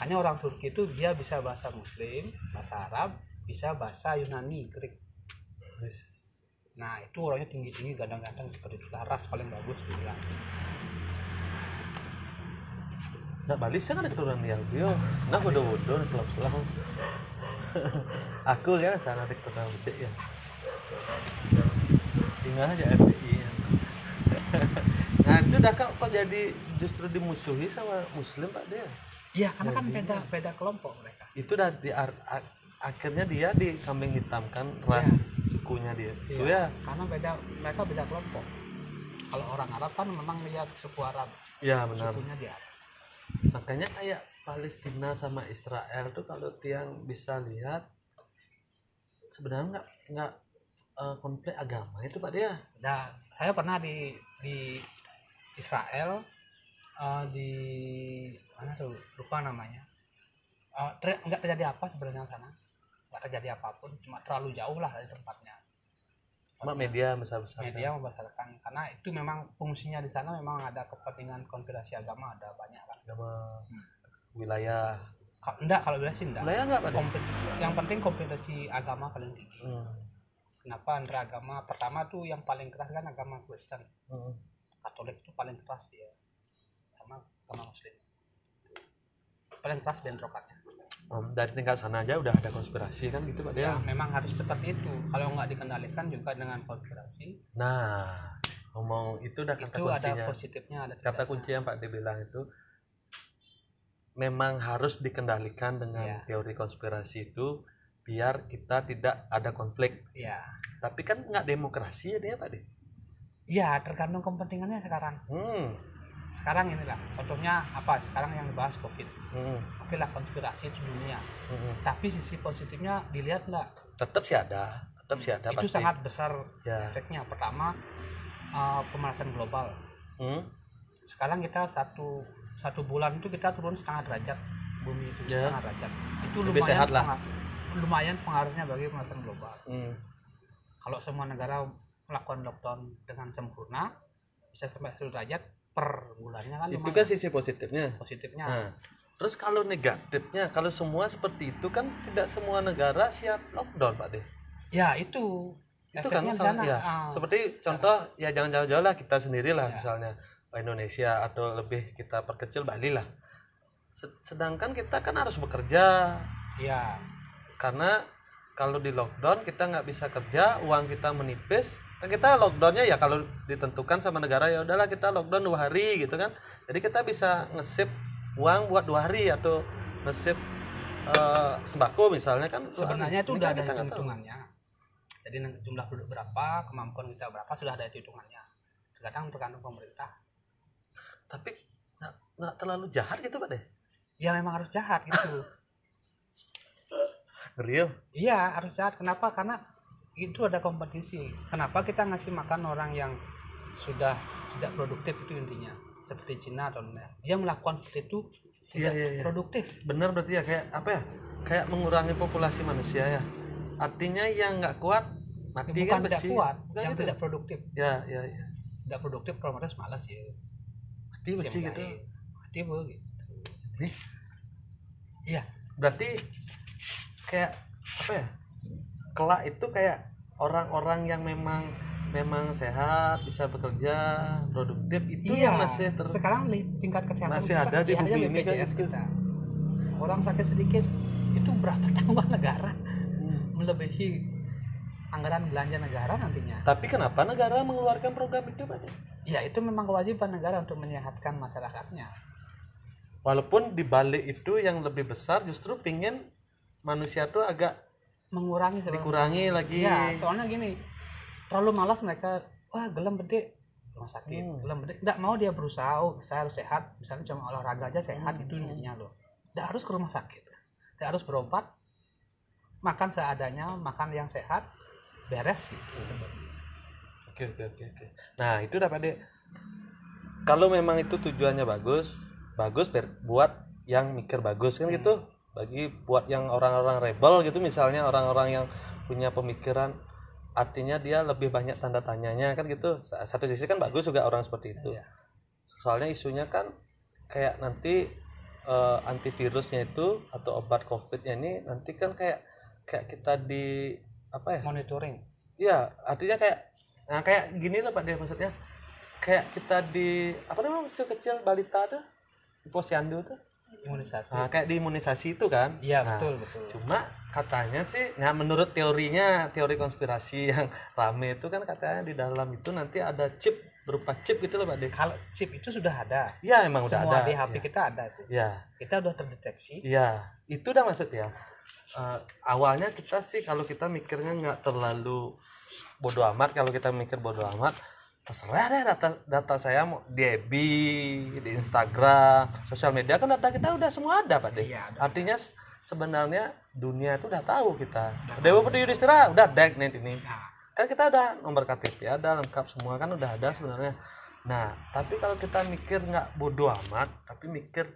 [SPEAKER 2] Hanya orang Turki itu dia bisa bahasa Muslim bahasa Arab bisa bahasa Yunani Greek. Nah itu orangnya tinggi tinggi ganteng-ganteng seperti itu ras paling bagus dibilang
[SPEAKER 1] Nah, Bali saya kan ada keturunan Yahudi. Nah, bodoh-bodoh, selam-selam. Aku kan sana ada keturunan gede ya. Tinggal aja FPI. ya. nah, itu udah kok, kok jadi justru dimusuhi sama Muslim Pak dia.
[SPEAKER 2] iya karena kan beda beda kelompok mereka
[SPEAKER 1] Itu udah di akhirnya dia di kambing hitamkan ras
[SPEAKER 2] Iya.
[SPEAKER 1] sukunya dia. Itu
[SPEAKER 2] Iya,
[SPEAKER 1] ya.
[SPEAKER 2] karena beda mereka beda kelompok kalau orang Arab kan memang lihat suku Arab
[SPEAKER 1] Ya benar.
[SPEAKER 2] sukunya di Arab
[SPEAKER 1] Makanya kayak Palestina sama Israel tuh kalau tiang bisa lihat sebenarnya nggak nggak eh, konflik agama itu Pak dia.
[SPEAKER 2] Nah, saya pernah di di Israel eh, di mana tuh lupa namanya. Ter- nggak terjadi apa sebenarnya sana, nggak terjadi apa pun, cuma terlalu jauh lah dari tempatnya.
[SPEAKER 1] Cuma media besar-besar.
[SPEAKER 2] Media membesarkan karena itu memang fungsinya di sana memang ada kepentingan konspirasi agama ada banyak kan.
[SPEAKER 1] agama
[SPEAKER 2] Hmm.
[SPEAKER 1] wilayah.
[SPEAKER 2] Ka- enggak kalau bilang sih enggak.
[SPEAKER 1] Wilayah nggak Pak?
[SPEAKER 2] Kompet- yang penting kompetisi agama paling tinggi.
[SPEAKER 1] Hmm.
[SPEAKER 2] Kenapa antara agama pertama tuh yang paling keras kan agama Kristen.
[SPEAKER 1] Hmm.
[SPEAKER 2] Katolik itu paling keras ya sama sama Muslim paling keras bentrokannya
[SPEAKER 1] Om, dari tingkat sana aja udah ada konspirasi kan gitu Pak dia.
[SPEAKER 2] ya memang harus seperti itu kalau nggak dikendalikan juga dengan konspirasi
[SPEAKER 1] Nah, ngomong itu udah kata
[SPEAKER 2] itu ada
[SPEAKER 1] kuncinya.
[SPEAKER 2] positifnya ada
[SPEAKER 1] Kata kunci yang Pak dia bilang itu memang harus dikendalikan dengan
[SPEAKER 2] Iya.
[SPEAKER 1] teori konspirasi itu biar kita tidak ada konflik.
[SPEAKER 2] ya
[SPEAKER 1] Tapi kan nggak demokrasi ya dia Pak De.
[SPEAKER 2] ya tergantung kepentingannya sekarang
[SPEAKER 1] Hmm.
[SPEAKER 2] Sekarang inilah contohnya apa sekarang yang dibahas covid
[SPEAKER 1] hmm,
[SPEAKER 2] oke lah konspirasi itu dunia
[SPEAKER 1] hmm.
[SPEAKER 2] tapi sisi positifnya dilihat nggak
[SPEAKER 1] Tetap sih ada, tetap sih ada
[SPEAKER 2] itu
[SPEAKER 1] pasti.
[SPEAKER 2] sangat besar
[SPEAKER 1] Ya.
[SPEAKER 2] efeknya pertama eh, pemanasan global
[SPEAKER 1] Hmm.
[SPEAKER 2] sekarang kita satu satu bulan itu kita turun setengah derajat bumi itu
[SPEAKER 1] Ya.
[SPEAKER 2] setengah derajat itu
[SPEAKER 1] Lebih
[SPEAKER 2] lumayan
[SPEAKER 1] sehat lah.
[SPEAKER 2] pengar- lumayan pengaruhnya bagi pemanasan global
[SPEAKER 1] Hmm.
[SPEAKER 2] kalau semua negara melakukan lockdown dengan sempurna bisa sampai satu derajat per bulannya kan
[SPEAKER 1] Itu kan sisi positifnya.
[SPEAKER 2] positifnya
[SPEAKER 1] Nah, terus kalau negatifnya, kalau semua seperti itu kan tidak semua negara siap lockdown, Pak De.
[SPEAKER 2] ya itu
[SPEAKER 1] Itu kan
[SPEAKER 2] sana.
[SPEAKER 1] ya.
[SPEAKER 2] Ah,
[SPEAKER 1] Seperti contoh ya jangan jauh-jauh lah kita sendiri lah
[SPEAKER 2] Ya.
[SPEAKER 1] misalnya Indonesia atau lebih kita perkecil Bali lah. Se- Sedangkan kita kan harus bekerja
[SPEAKER 2] ya
[SPEAKER 1] karena kalau di lockdown kita nggak bisa kerja, uang kita menipis. Kan kita lockdownnya ya kalau ditentukan sama negara ya udahlah kita lockdown dua hari gitu kan. Jadi kita bisa ngesip uang buat dua hari atau ngesip eh, sembako misalnya kan.
[SPEAKER 2] sebenarnya itu udah ada hitung-hitungannya jadi jumlah penduduk berapa kemampuan kita berapa sudah ada hitungannya terkadang tergantung pemerintah
[SPEAKER 1] Tapi nggak terlalu jahat gitu pak deh.
[SPEAKER 2] ya memang harus jahat gitu
[SPEAKER 1] Real.
[SPEAKER 2] iya harus jahat kenapa karena itu ada kompetisi kenapa kita ngasih makan orang yang sudah tidak produktif itu intinya seperti Cina atau lain dia melakukan seperti itu
[SPEAKER 1] Iya,
[SPEAKER 2] tidak
[SPEAKER 1] iya, iya.
[SPEAKER 2] produktif
[SPEAKER 1] Benar berarti ya kayak apa ya? Kayak mengurangi populasi manusia ya. Artinya yang nggak kuat mati
[SPEAKER 2] bukan
[SPEAKER 1] kan
[SPEAKER 2] tidak
[SPEAKER 1] beci.
[SPEAKER 2] kuat
[SPEAKER 1] Bukan
[SPEAKER 2] yang
[SPEAKER 1] gitu?
[SPEAKER 2] tidak produktif
[SPEAKER 1] Ya ya ya.
[SPEAKER 2] tidak produktif kalau mereka malas ya
[SPEAKER 1] Mati beci gitu.
[SPEAKER 2] mati begitu
[SPEAKER 1] Nih.
[SPEAKER 2] iya
[SPEAKER 1] Berarti kayak apa ya? Kelak itu kayak orang-orang yang memang memang sehat bisa bekerja produktif itu
[SPEAKER 2] iya
[SPEAKER 1] yang masih ter
[SPEAKER 2] sekarang tingkat kesehatan
[SPEAKER 1] masih
[SPEAKER 2] kita,
[SPEAKER 1] ada di
[SPEAKER 2] aja
[SPEAKER 1] bumi ini kan gitu.
[SPEAKER 2] kita orang sakit sedikit itu berapa tambah negara
[SPEAKER 1] Hmm.
[SPEAKER 2] melebihi anggaran belanja negara nantinya
[SPEAKER 1] Tapi kenapa negara mengeluarkan program itu Pak?
[SPEAKER 2] ya itu memang kewajiban negara untuk menyehatkan masyarakatnya
[SPEAKER 1] Walaupun di balik itu yang lebih besar justru pingin manusia tuh agak
[SPEAKER 2] mengurangi sebenarnya.
[SPEAKER 1] dikurangi lagi.
[SPEAKER 2] Iya, soalnya gini terlalu malas mereka wah gelem gede rumah sakit
[SPEAKER 1] Hmm.
[SPEAKER 2] belum tidak mau dia berusaha oh saya harus sehat misalnya cuma olahraga aja sehat
[SPEAKER 1] Hmm.
[SPEAKER 2] itu intinya loh tidak harus ke rumah sakit tidak harus berobat makan seadanya makan yang sehat beres gitu
[SPEAKER 1] Oke oke oke oke. Nah itu dapat deh. Kalau memang itu tujuannya bagus, bagus buat yang mikir bagus kan gitu. Bagi buat yang orang-orang rebel gitu misalnya orang-orang yang punya pemikiran artinya dia lebih banyak tanda tanyanya kan gitu. Sa- Satu sisi kan bagus juga orang seperti itu.
[SPEAKER 2] Iya.
[SPEAKER 1] Soalnya isunya kan kayak nanti eh, antivirusnya itu atau obat covidnya ini nanti kan kayak kayak kita di apa ya?
[SPEAKER 2] monitoring
[SPEAKER 1] Iya, artinya kayak nah kayak gini loh Pak De maksudnya. Kayak kita di apa namanya kecil-kecil balita tuh di posyandu tuh.
[SPEAKER 2] Imunisasi
[SPEAKER 1] Nah, kayak di imunisasi itu kan.
[SPEAKER 2] iya
[SPEAKER 1] Nah,
[SPEAKER 2] betul betul
[SPEAKER 1] Cuma katanya sih, nah menurut teorinya, teori konspirasi yang rame itu kan katanya di dalam itu nanti ada chip berupa chip gitu loh Pak De.
[SPEAKER 2] kalau chip itu sudah ada
[SPEAKER 1] Iya, emang udah
[SPEAKER 2] semua
[SPEAKER 1] ada.
[SPEAKER 2] di HP
[SPEAKER 1] Iya.
[SPEAKER 2] kita ada tuh
[SPEAKER 1] Iya.
[SPEAKER 2] kita udah terdeteksi
[SPEAKER 1] Iya, itu udah maksud ya. Eh, awalnya kita sih kalau kita mikirnya nggak terlalu bodoh amat, kalau kita mikir bodoh amat, terserah deh data data saya mau di FB, di Instagram, sosial media kan data kita udah semua ada pak deh.
[SPEAKER 2] Iya.
[SPEAKER 1] Artinya sebenarnya dunia itu udah tahu kita. Dewa Putri Yudhistira udah dek nih ini.
[SPEAKER 2] nah
[SPEAKER 1] Kan kita ada nomor KTP ada lengkap semua kan udah ada sebenarnya. Nah, tapi kalau kita mikir nggak bodoh amat, tapi mikir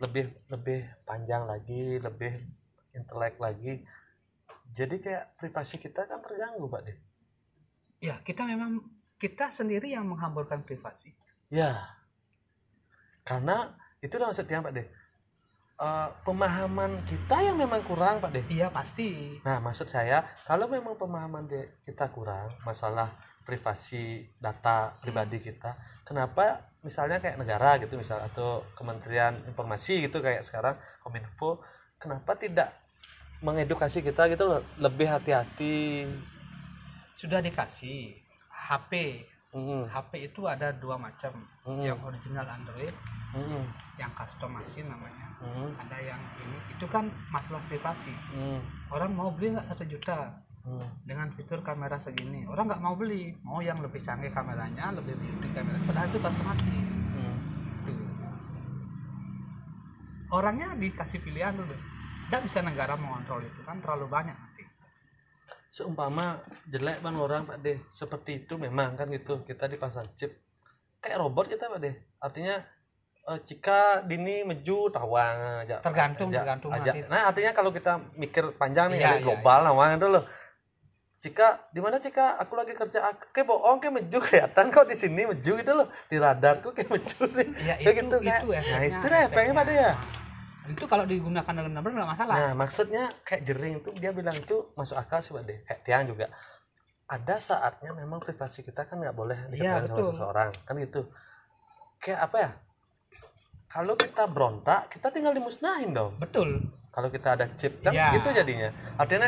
[SPEAKER 1] lebih lebih panjang lagi, lebih intelek lagi. Jadi kayak privasi kita kan terganggu, Pak De.
[SPEAKER 2] ya kita memang kita sendiri yang menghamburkan privasi
[SPEAKER 1] Ya. Karena itu maksudnya, Pak De. Eh, pemahaman kita yang memang kurang, Pak De.
[SPEAKER 2] iya pasti
[SPEAKER 1] Nah, maksud saya, kalau memang pemahaman de- kita kurang masalah privasi data pribadi kita, kenapa misalnya kayak negara gitu misal atau Kementerian Informasi gitu kayak sekarang Kominfo, kenapa tidak mengedukasi kita gitu loh, lebih hati-hati.
[SPEAKER 2] sudah dikasih HP
[SPEAKER 1] Mm,
[SPEAKER 2] HP itu ada dua macam.
[SPEAKER 1] Mm,
[SPEAKER 2] yang original Android
[SPEAKER 1] mm,
[SPEAKER 2] yang customizing namanya.
[SPEAKER 1] Mm,
[SPEAKER 2] ada yang ini. Itu kan masalah privasi.
[SPEAKER 1] Mm,
[SPEAKER 2] orang mau beli nggak satu juta?
[SPEAKER 1] Mm.
[SPEAKER 2] dengan fitur kamera segini. Orang nggak mau beli. Mau yang lebih canggih kameranya lebih beauty kamera. Padahal itu customizing
[SPEAKER 1] mm.
[SPEAKER 2] Tuh. orangnya dikasih pilihan dulu. Tidak bisa negara mengontrol itu. Kan terlalu banyak nanti
[SPEAKER 1] seumpama jelek bang orang pak deh. Seperti itu memang kan gitu. Kita dipasang chip. Kayak robot kita pak deh. Artinya eh, jika dini meju tawang aja
[SPEAKER 2] Tergantung,
[SPEAKER 1] aja,
[SPEAKER 2] tergantung
[SPEAKER 1] aja. nah artinya kalau kita mikir panjang nih
[SPEAKER 2] Iya,
[SPEAKER 1] ada
[SPEAKER 2] iya,
[SPEAKER 1] global nawang itu loh. Jika di mana jika aku lagi kerja aku kayak bohong kayak meju kelihatan kok di sini meju gitu loh. Di radarku kayak meju nih.
[SPEAKER 2] Ya
[SPEAKER 1] Kayak
[SPEAKER 2] itu
[SPEAKER 1] gitu, kayak-
[SPEAKER 2] itu
[SPEAKER 1] nah,
[SPEAKER 2] efeknya
[SPEAKER 1] itu deh Pak, deh, ya.
[SPEAKER 2] Itu kalau digunakan dengan benar nggak masalah
[SPEAKER 1] Nah, maksudnya kayak jering itu dia bilang itu masuk akal sih, Pak deh. Kayak Tiang juga. Ada saatnya memang privasi kita kan nggak boleh
[SPEAKER 2] Iya,
[SPEAKER 1] diketahui sama
[SPEAKER 2] betul.
[SPEAKER 1] seseorang, kan gitu. Kayak apa ya? Kalau kita berontak, kita tinggal dimusnahin dong.
[SPEAKER 2] betul
[SPEAKER 1] Kalau kita ada chip kan
[SPEAKER 2] Iya.
[SPEAKER 1] gitu jadinya. Artinya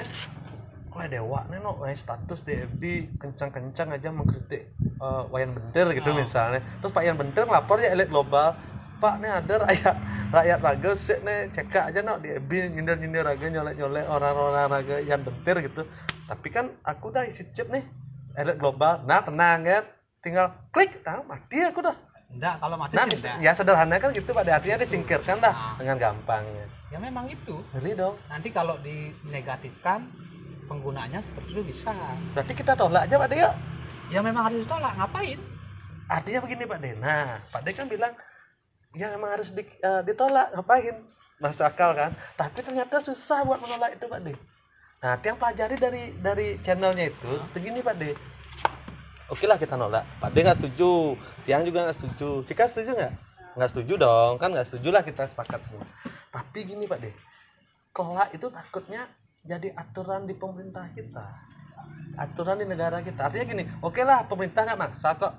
[SPEAKER 1] kalau dewa nih no ngai status di FB kencang-kencang aja mengkritik eh, Wayan Bender gitu
[SPEAKER 2] Oh.
[SPEAKER 1] misalnya. Terus Pak Yan Bender ngelapor ya elit global. Pak nih ada rakyat rakyat raga sih nih cekak aja no di FB nyindir-nyindir raga nyolek-nyolek orang-orang raga Yan Bender gitu. Tapi kan aku udah isi chip nih elit global. Nah tenang kan, tinggal klik, nah mati aku dah.
[SPEAKER 2] enggak kalau mati
[SPEAKER 1] Nah,
[SPEAKER 2] sih
[SPEAKER 1] ya sederhana kan gitu pada artinya disingkirkan dah
[SPEAKER 2] Nah.
[SPEAKER 1] dengan gampangnya.
[SPEAKER 2] ya memang itu
[SPEAKER 1] Ngeri dong.
[SPEAKER 2] nanti kalau dinegatifkan penggunanya seperti itu bisa
[SPEAKER 1] Berarti kita tolak aja Pak Deo.
[SPEAKER 2] ya memang harus ditolak ngapain
[SPEAKER 1] Artinya begini Pak De. Nah, Pak De kan bilang ya memang harus di- eh, ditolak. Ngapain? Masuk akal kan? Tapi ternyata susah buat menolak itu Pak De. Nah, yang pelajari dari dari channelnya itu, begini Pak De. Oke lah kita nolak. Pak De nggak setuju. Tiang juga nggak setuju. Cika setuju nggak? Nggak setuju dong. Kan nggak setuju lah kita sepakat semua. Tapi gini Pak De. Kelak itu takutnya jadi aturan di pemerintah kita aturan di negara kita artinya gini oke lah pemerintah nggak maksa kok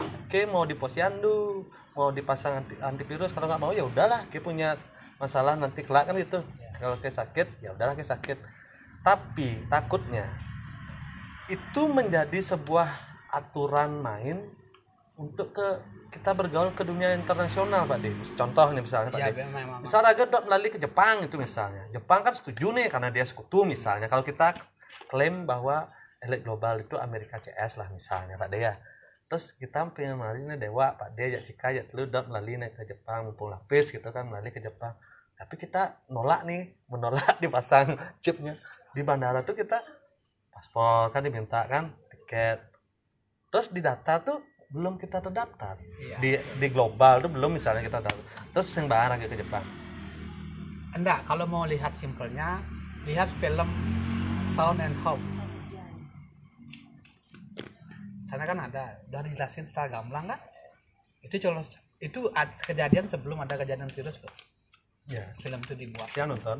[SPEAKER 1] oke mau di posyandu mau dipasang anti, antivirus kalau nggak mau ya udahlah ke punya masalah nanti kelak kan gitu. Kalau ke sakit ya udahlah ke sakit. Tapi takutnya itu menjadi sebuah aturan main untuk ke kita bergaul ke dunia internasional pak De. Contoh nih misalnya pak
[SPEAKER 2] ya
[SPEAKER 1] De.
[SPEAKER 2] Memang
[SPEAKER 1] misal Raga dot melalui ke Jepang itu misalnya. Jepang kan setuju nih karena dia sekutu misalnya. Kalau kita klaim bahwa elit global itu Amerika CS lah misalnya Pak Dea terus kita pengen melalui nih dewa pak dia ya cika lu udah melalui nih ke Jepang mumpung lapis gitu kan melalui ke Jepang. Tapi kita nolak nih menolak dipasang chipnya. Di bandara tuh kita paspor kan diminta kan tiket. Terus di data tuh belum kita terdaftar.
[SPEAKER 2] Iya.
[SPEAKER 1] di di global tuh belum misalnya kita daftar terus yang barang ke Jepang.
[SPEAKER 2] Enggak, kalau mau lihat simpelnya, lihat film Sound and Home. Sana kan ada, udah dijelasin secara gamblang kan? Itu contoh itu ad- kejadian sebelum ada kejadian virus loh.
[SPEAKER 1] ya
[SPEAKER 2] Film itu dibuat.
[SPEAKER 1] yang nonton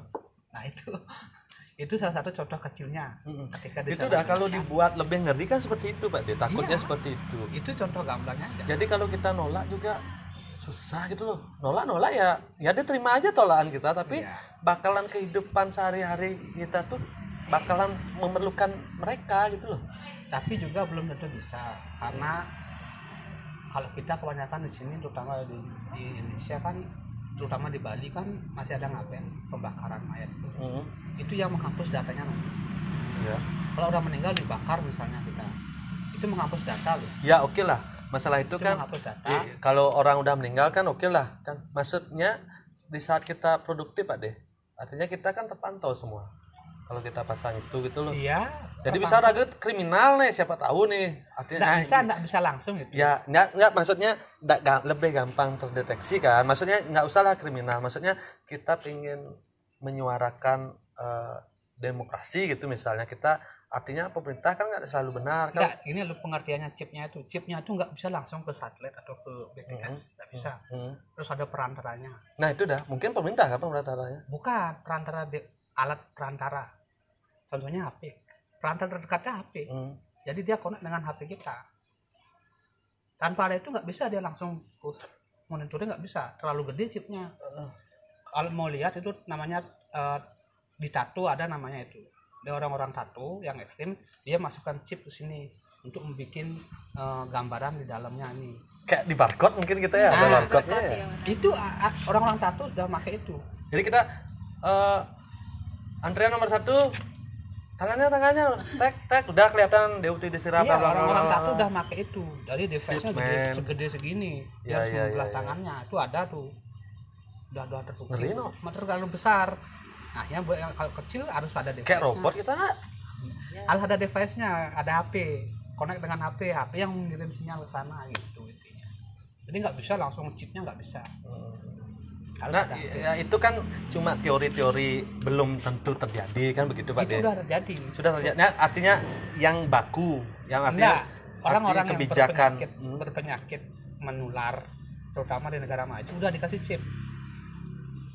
[SPEAKER 2] Nah itu itu salah satu contoh kecilnya ketika
[SPEAKER 1] itu udah kalau dibuat lebih ngeri kan seperti itu pak dia takutnya
[SPEAKER 2] Iya.
[SPEAKER 1] seperti itu
[SPEAKER 2] itu contoh gamblangnya aja.
[SPEAKER 1] jadi kalau kita nolak juga susah gitu loh nolak nolak ya ya dia terima aja tolakan kita tapi
[SPEAKER 2] Iya.
[SPEAKER 1] bakalan kehidupan sehari-hari kita tuh bakalan memerlukan mereka gitu loh
[SPEAKER 2] Tapi juga belum tentu bisa karena kalau kita kebanyakan di sini terutama di, di Indonesia kan terutama di Bali kan masih ada ngapain pembakaran mayat. Itu. itu yang menghapus datanya nanti.
[SPEAKER 1] ya
[SPEAKER 2] kalau udah meninggal dibakar misalnya kita. Itu menghapus data loh.
[SPEAKER 1] Ya oke lah masalah itu
[SPEAKER 2] itu
[SPEAKER 1] kan
[SPEAKER 2] menghapus data.
[SPEAKER 1] i- kalau orang udah meninggal kan oke lah kan maksudnya di saat kita produktif pak deh artinya kita kan terpantau semua kalau kita pasang itu gitu loh.
[SPEAKER 2] Iya
[SPEAKER 1] jadi bisa ragu kriminal nih siapa tahu nih. Artinya
[SPEAKER 2] nggak
[SPEAKER 1] ah,
[SPEAKER 2] bisa nggak bisa langsung gitu.
[SPEAKER 1] Ya nggak nggak maksudnya nggak ga- lebih gampang terdeteksi kan. Maksudnya nggak usah lah kriminal. Maksudnya kita ingin menyuarakan eh, demokrasi gitu misalnya. Kita artinya pemerintah kan nggak selalu benar kan?
[SPEAKER 2] Enggak, ini lu pengertiannya chipnya itu. Chipnya itu nggak bisa langsung ke satelit atau ke BTS nggak bisa.
[SPEAKER 1] Hmm.
[SPEAKER 2] terus ada perantaranya.
[SPEAKER 1] Nah itu dah. Mungkin pemerintah kan perantaranya?
[SPEAKER 2] Bukan perantara de- alat perantara. Contohnya HP perantara terdekatnya HP
[SPEAKER 1] Hmm.
[SPEAKER 2] jadi dia connect dengan HP kita. Tanpa ada itu nggak bisa dia langsung push. Monitornya nggak bisa. Terlalu gede chipnya.
[SPEAKER 1] Heeh.
[SPEAKER 2] kalau mau lihat itu namanya eh, di tato ada namanya itu. Ada orang-orang tato yang ekstrim dia masukkan chip ke sini untuk membuat eh, gambaran di dalamnya ini.
[SPEAKER 1] Kayak di barcode mungkin kita ya? Ada
[SPEAKER 2] Nah,
[SPEAKER 1] barcode-nya ya?
[SPEAKER 2] itu a- a- orang-orang tato sudah pakai itu.
[SPEAKER 1] Jadi kita eh antrian nomor satu. Tangannya tangannya. Tek tek. Udah kelihatan DUT disiram
[SPEAKER 2] iya orang-orang tato udah pakai itu. Dari device-nya gede, segede segini.
[SPEAKER 1] Ya,
[SPEAKER 2] dia
[SPEAKER 1] ya, ya, ya.
[SPEAKER 2] tangannya itu ada tuh. Udah udah terbukti.
[SPEAKER 1] Ngeri, no?
[SPEAKER 2] Terlalu besar. Nah yang buat yang kalau kecil harus ada device
[SPEAKER 1] kayak robot kita
[SPEAKER 2] harus ada device-nya. Ada HP connect dengan HP HP yang mengirim sinyal ke sana gitu intinya. Jadi nggak bisa langsung chipnya nggak bisa. Harus HP.
[SPEAKER 1] ya itu kan cuma teori-teori belum tentu terjadi kan begitu Pak
[SPEAKER 2] itu
[SPEAKER 1] De?
[SPEAKER 2] udah terjadi
[SPEAKER 1] Sudah terjadi. Nah, artinya yang baku, yang artinya
[SPEAKER 2] orang-orang
[SPEAKER 1] artinya
[SPEAKER 2] yang
[SPEAKER 1] kebijakan
[SPEAKER 2] berpenyakit,
[SPEAKER 1] Hmm.
[SPEAKER 2] berpenyakit menular terutama di negara maju udah dikasih chip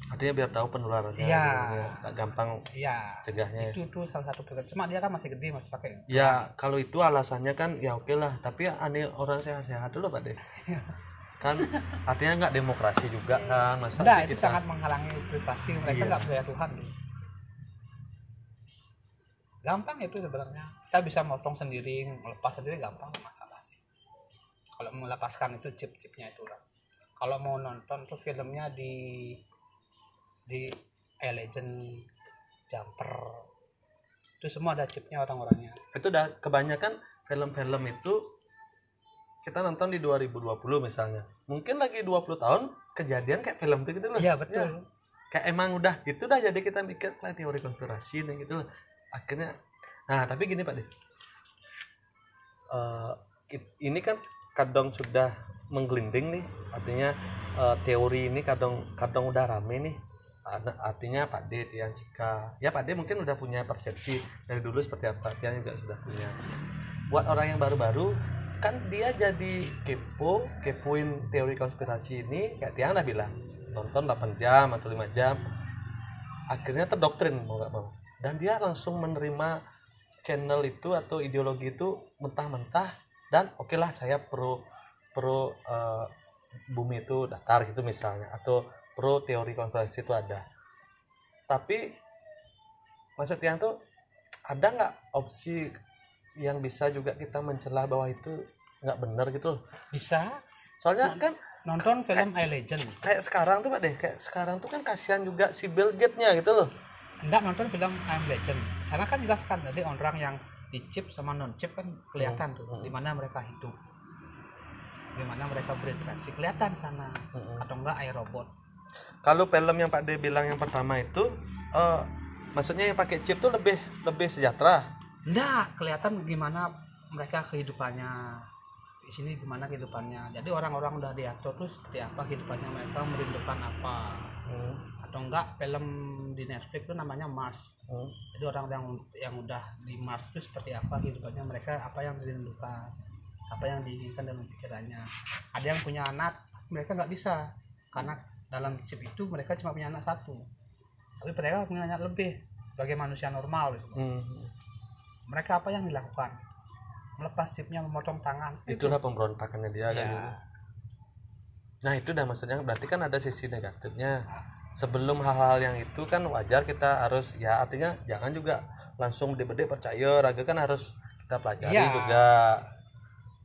[SPEAKER 1] artinya biar tahu penularannya.
[SPEAKER 2] Iya.
[SPEAKER 1] ya. Gampang
[SPEAKER 2] iya
[SPEAKER 1] cegahnya.
[SPEAKER 2] itu tuh salah satu program cuma dia kan masih gede masih pakai
[SPEAKER 1] Ya, kalau itu alasannya kan ya oke lah, tapi aneh orang sehat-sehat dulu Pak De. Kan. Artinya nggak demokrasi juga kan masa
[SPEAKER 2] Enggak,
[SPEAKER 1] sih
[SPEAKER 2] itu
[SPEAKER 1] kita
[SPEAKER 2] sangat menghalangi privasi mereka
[SPEAKER 1] Iya.
[SPEAKER 2] nggak percaya Tuhan. Tuh. gampang itu sebenarnya. Kita bisa motong sendiri melepas sendiri gampang nggak masalah sih. Kalau melepaskan itu chip-chipnya itu lah. Kalau mau nonton tuh filmnya di di A Legend Jumper. Itu semua ada chipnya orang-orangnya.
[SPEAKER 1] Itu udah kebanyakan film-film itu kita nonton di 2020 misalnya. Mungkin lagi 20 tahun kejadian kayak film itu gitu loh
[SPEAKER 2] iya betul.
[SPEAKER 1] Kayak emang udah gitu dah jadi kita mikir kayak teori konspirasi nih gitu loh akhirnya nah tapi gini pak deh. Eh, kit- ini kan kadang sudah menggelinding nih. Artinya eh, teori ini kadang kadang udah rame nih. Artinya Pak D yang jika ya Pak D mungkin udah punya persepsi dari dulu seperti apa. Tian juga sudah punya. Buat orang yang baru-baru kan dia jadi kepo kepoin teori konspirasi ini kayak Tian udah bilang nonton 8 jam atau 5 jam. Akhirnya terdoktrin mau nggak mau. Dan dia langsung menerima channel itu atau ideologi itu mentah-mentah dan oke lah saya pro pro eh, bumi itu datar gitu misalnya atau pro teori konspirasi itu ada. Tapi maksudnya tuh ada nggak opsi yang bisa juga kita mencela bahwa itu nggak benar gitu loh.
[SPEAKER 2] Bisa.
[SPEAKER 1] Soalnya kan
[SPEAKER 2] nonton film I Legend.
[SPEAKER 1] kayak sekarang tuh pak deh kayak sekarang tuh kan kasihan juga si Bill Gates-nya gitu loh.
[SPEAKER 2] Enggak nonton film I'm Legend. Sana kan jelaskan tadi orang yang di chip sama non chip kan kelihatan tuh
[SPEAKER 1] Hmm.
[SPEAKER 2] di mana mereka hidup. Gimana mereka berinteraksi. Kelihatan di sana.
[SPEAKER 1] Mm-mm.
[SPEAKER 2] atau enggak air robot.
[SPEAKER 1] Kalau film yang Pak D bilang yang pertama itu eh, maksudnya yang pakai chip tuh lebih lebih sejahtera
[SPEAKER 2] enggak kelihatan gimana mereka kehidupannya. Di sini gimana kehidupannya. Jadi orang-orang udah diatur tuh seperti apa kehidupannya mereka merindukan apa.
[SPEAKER 1] Hmm,
[SPEAKER 2] atau enggak film di Netflix itu namanya Mars.
[SPEAKER 1] Hmm.
[SPEAKER 2] jadi orang yang yang udah di Mars itu seperti apa kehidupannya mereka apa yang dirindukan apa yang diinginkan dalam pikirannya. Ada yang punya anak mereka nggak bisa. Karena dalam chip itu mereka cuma punya anak satu. Tapi mereka punya anak lebih sebagai manusia normal gitu.
[SPEAKER 1] Hmm.
[SPEAKER 2] Mereka apa yang dilakukan? Melepas chipnya memotong tangan.
[SPEAKER 1] Itulah pemberontakannya dia kan?
[SPEAKER 2] Ya,
[SPEAKER 1] Nah itu dah maksudnya. Berarti kan ada sisi negatifnya. Sebelum hal-hal yang itu kan wajar kita harus ya artinya jangan juga langsung bede-bede percaya. Raga kan harus kita pelajari
[SPEAKER 2] Iya.
[SPEAKER 1] juga.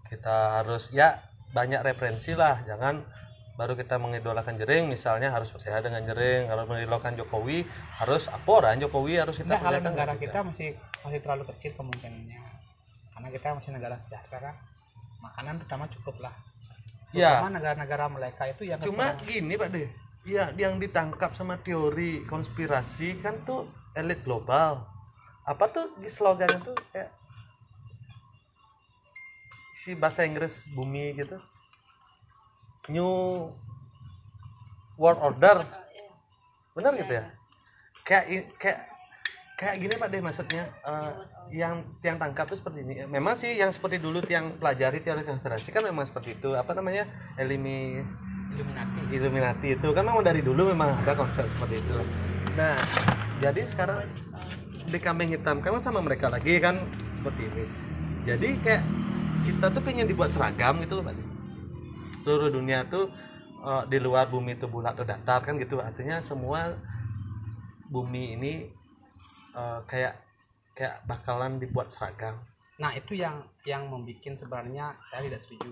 [SPEAKER 1] Kita harus ya banyak referensi lah. Jangan baru kita mengidolakan jering misalnya harus percaya dengan jering kalau mengidolakan Jokowi harus aporan Jokowi harus kita
[SPEAKER 2] Enggak, kalau negara
[SPEAKER 1] juga.
[SPEAKER 2] kita masih masih terlalu kecil kemungkinannya karena kita masih negara sejahtera kan makanan pertama cukup lah
[SPEAKER 1] Ya.
[SPEAKER 2] Negara-negara mereka itu yang
[SPEAKER 1] Cuma
[SPEAKER 2] kekurangan.
[SPEAKER 1] gini Pak De, ya yang ditangkap sama teori konspirasi kan tuh elit global. Apa tuh di slogan itu kayak si bahasa Inggris bumi gitu. New World Order. Benar gitu ya? Kayak i- kayak kayak gini Pak De maksudnya eh, yang tiang tangkap tuh seperti ini. Memang sih yang seperti dulu tiang pelajari teori konspirasi kan memang seperti itu. Apa namanya? Elimi
[SPEAKER 2] Illuminati
[SPEAKER 1] Illuminati itu kan memang dari dulu memang ada konsep seperti itu. Nah, jadi sekarang di kambing hitam kan sama mereka lagi kan seperti ini. Jadi kayak kita tuh pengen dibuat seragam gitu loh, Pak. Seluruh dunia tuh eh, di luar bumi itu bulat atau datar kan gitu. Artinya semua bumi ini eh, kayak kayak bakalan dibuat seragam.
[SPEAKER 2] nah itu yang yang membuat sebenarnya saya tidak setuju.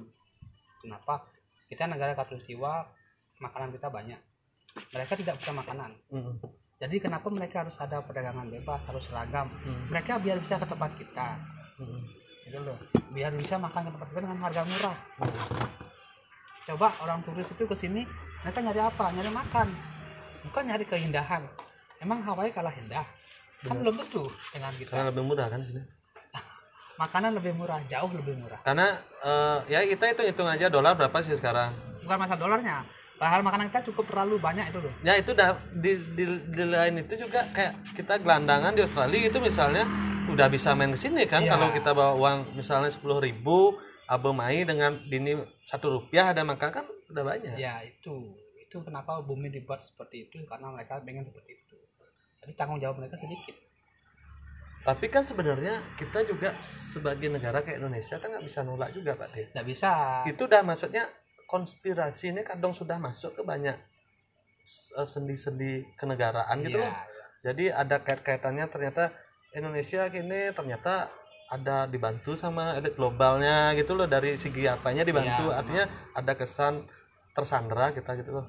[SPEAKER 2] Kenapa? Kita negara katulistiwa makanan kita banyak. Mereka tidak punya makanan.
[SPEAKER 1] Mm,
[SPEAKER 2] jadi kenapa mereka harus ada perdagangan bebas harus seragam?
[SPEAKER 1] Mm,
[SPEAKER 2] mereka biar bisa ke tempat kita.
[SPEAKER 1] Mm,
[SPEAKER 2] gitu loh. Biar bisa makan ke tempat kita dengan harga murah.
[SPEAKER 1] Mm.
[SPEAKER 2] Coba orang turis itu ke sini mereka nyari apa? Nyari makan. Bukan nyari keindahan. Emang Hawaii kalah indah? Kan
[SPEAKER 1] Benar.
[SPEAKER 2] belum tentu dengan kita.
[SPEAKER 1] Karena lebih mudah kan sini.
[SPEAKER 2] makanan lebih murah jauh lebih murah.
[SPEAKER 1] Karena eh, ya kita hitung hitung aja dolar berapa sih sekarang?
[SPEAKER 2] Bukan masalah dolarnya. Padahal makanan kita cukup terlalu banyak itu loh.
[SPEAKER 1] Ya itu dah di, di, di lain itu juga kayak kita gelandangan di Australia itu misalnya udah bisa main ke sini kan
[SPEAKER 2] Iya.
[SPEAKER 1] kalau kita bawa uang misalnya sepuluh ribu abe mai dengan dini satu rupiah ada makan kan udah banyak.
[SPEAKER 2] Ya itu. Itu kenapa bumi dibuat seperti itu? Karena mereka pengen seperti itu. Jadi tanggung jawab mereka sedikit.
[SPEAKER 1] Tapi kan sebenarnya kita juga sebagai negara kayak Indonesia kan nggak bisa nolak juga pak De
[SPEAKER 2] nggak bisa.
[SPEAKER 1] Itu udah maksudnya konspirasi ini kadang sudah masuk ke banyak eh, sendi-sendi kenegaraan gitu
[SPEAKER 2] Iya,
[SPEAKER 1] loh. jadi ada kait-kaitannya ternyata Indonesia kini ternyata ada dibantu sama elit globalnya gitu loh dari segi apanya dibantu.
[SPEAKER 2] Iya,
[SPEAKER 1] artinya ada kesan tersandera kita gitu loh.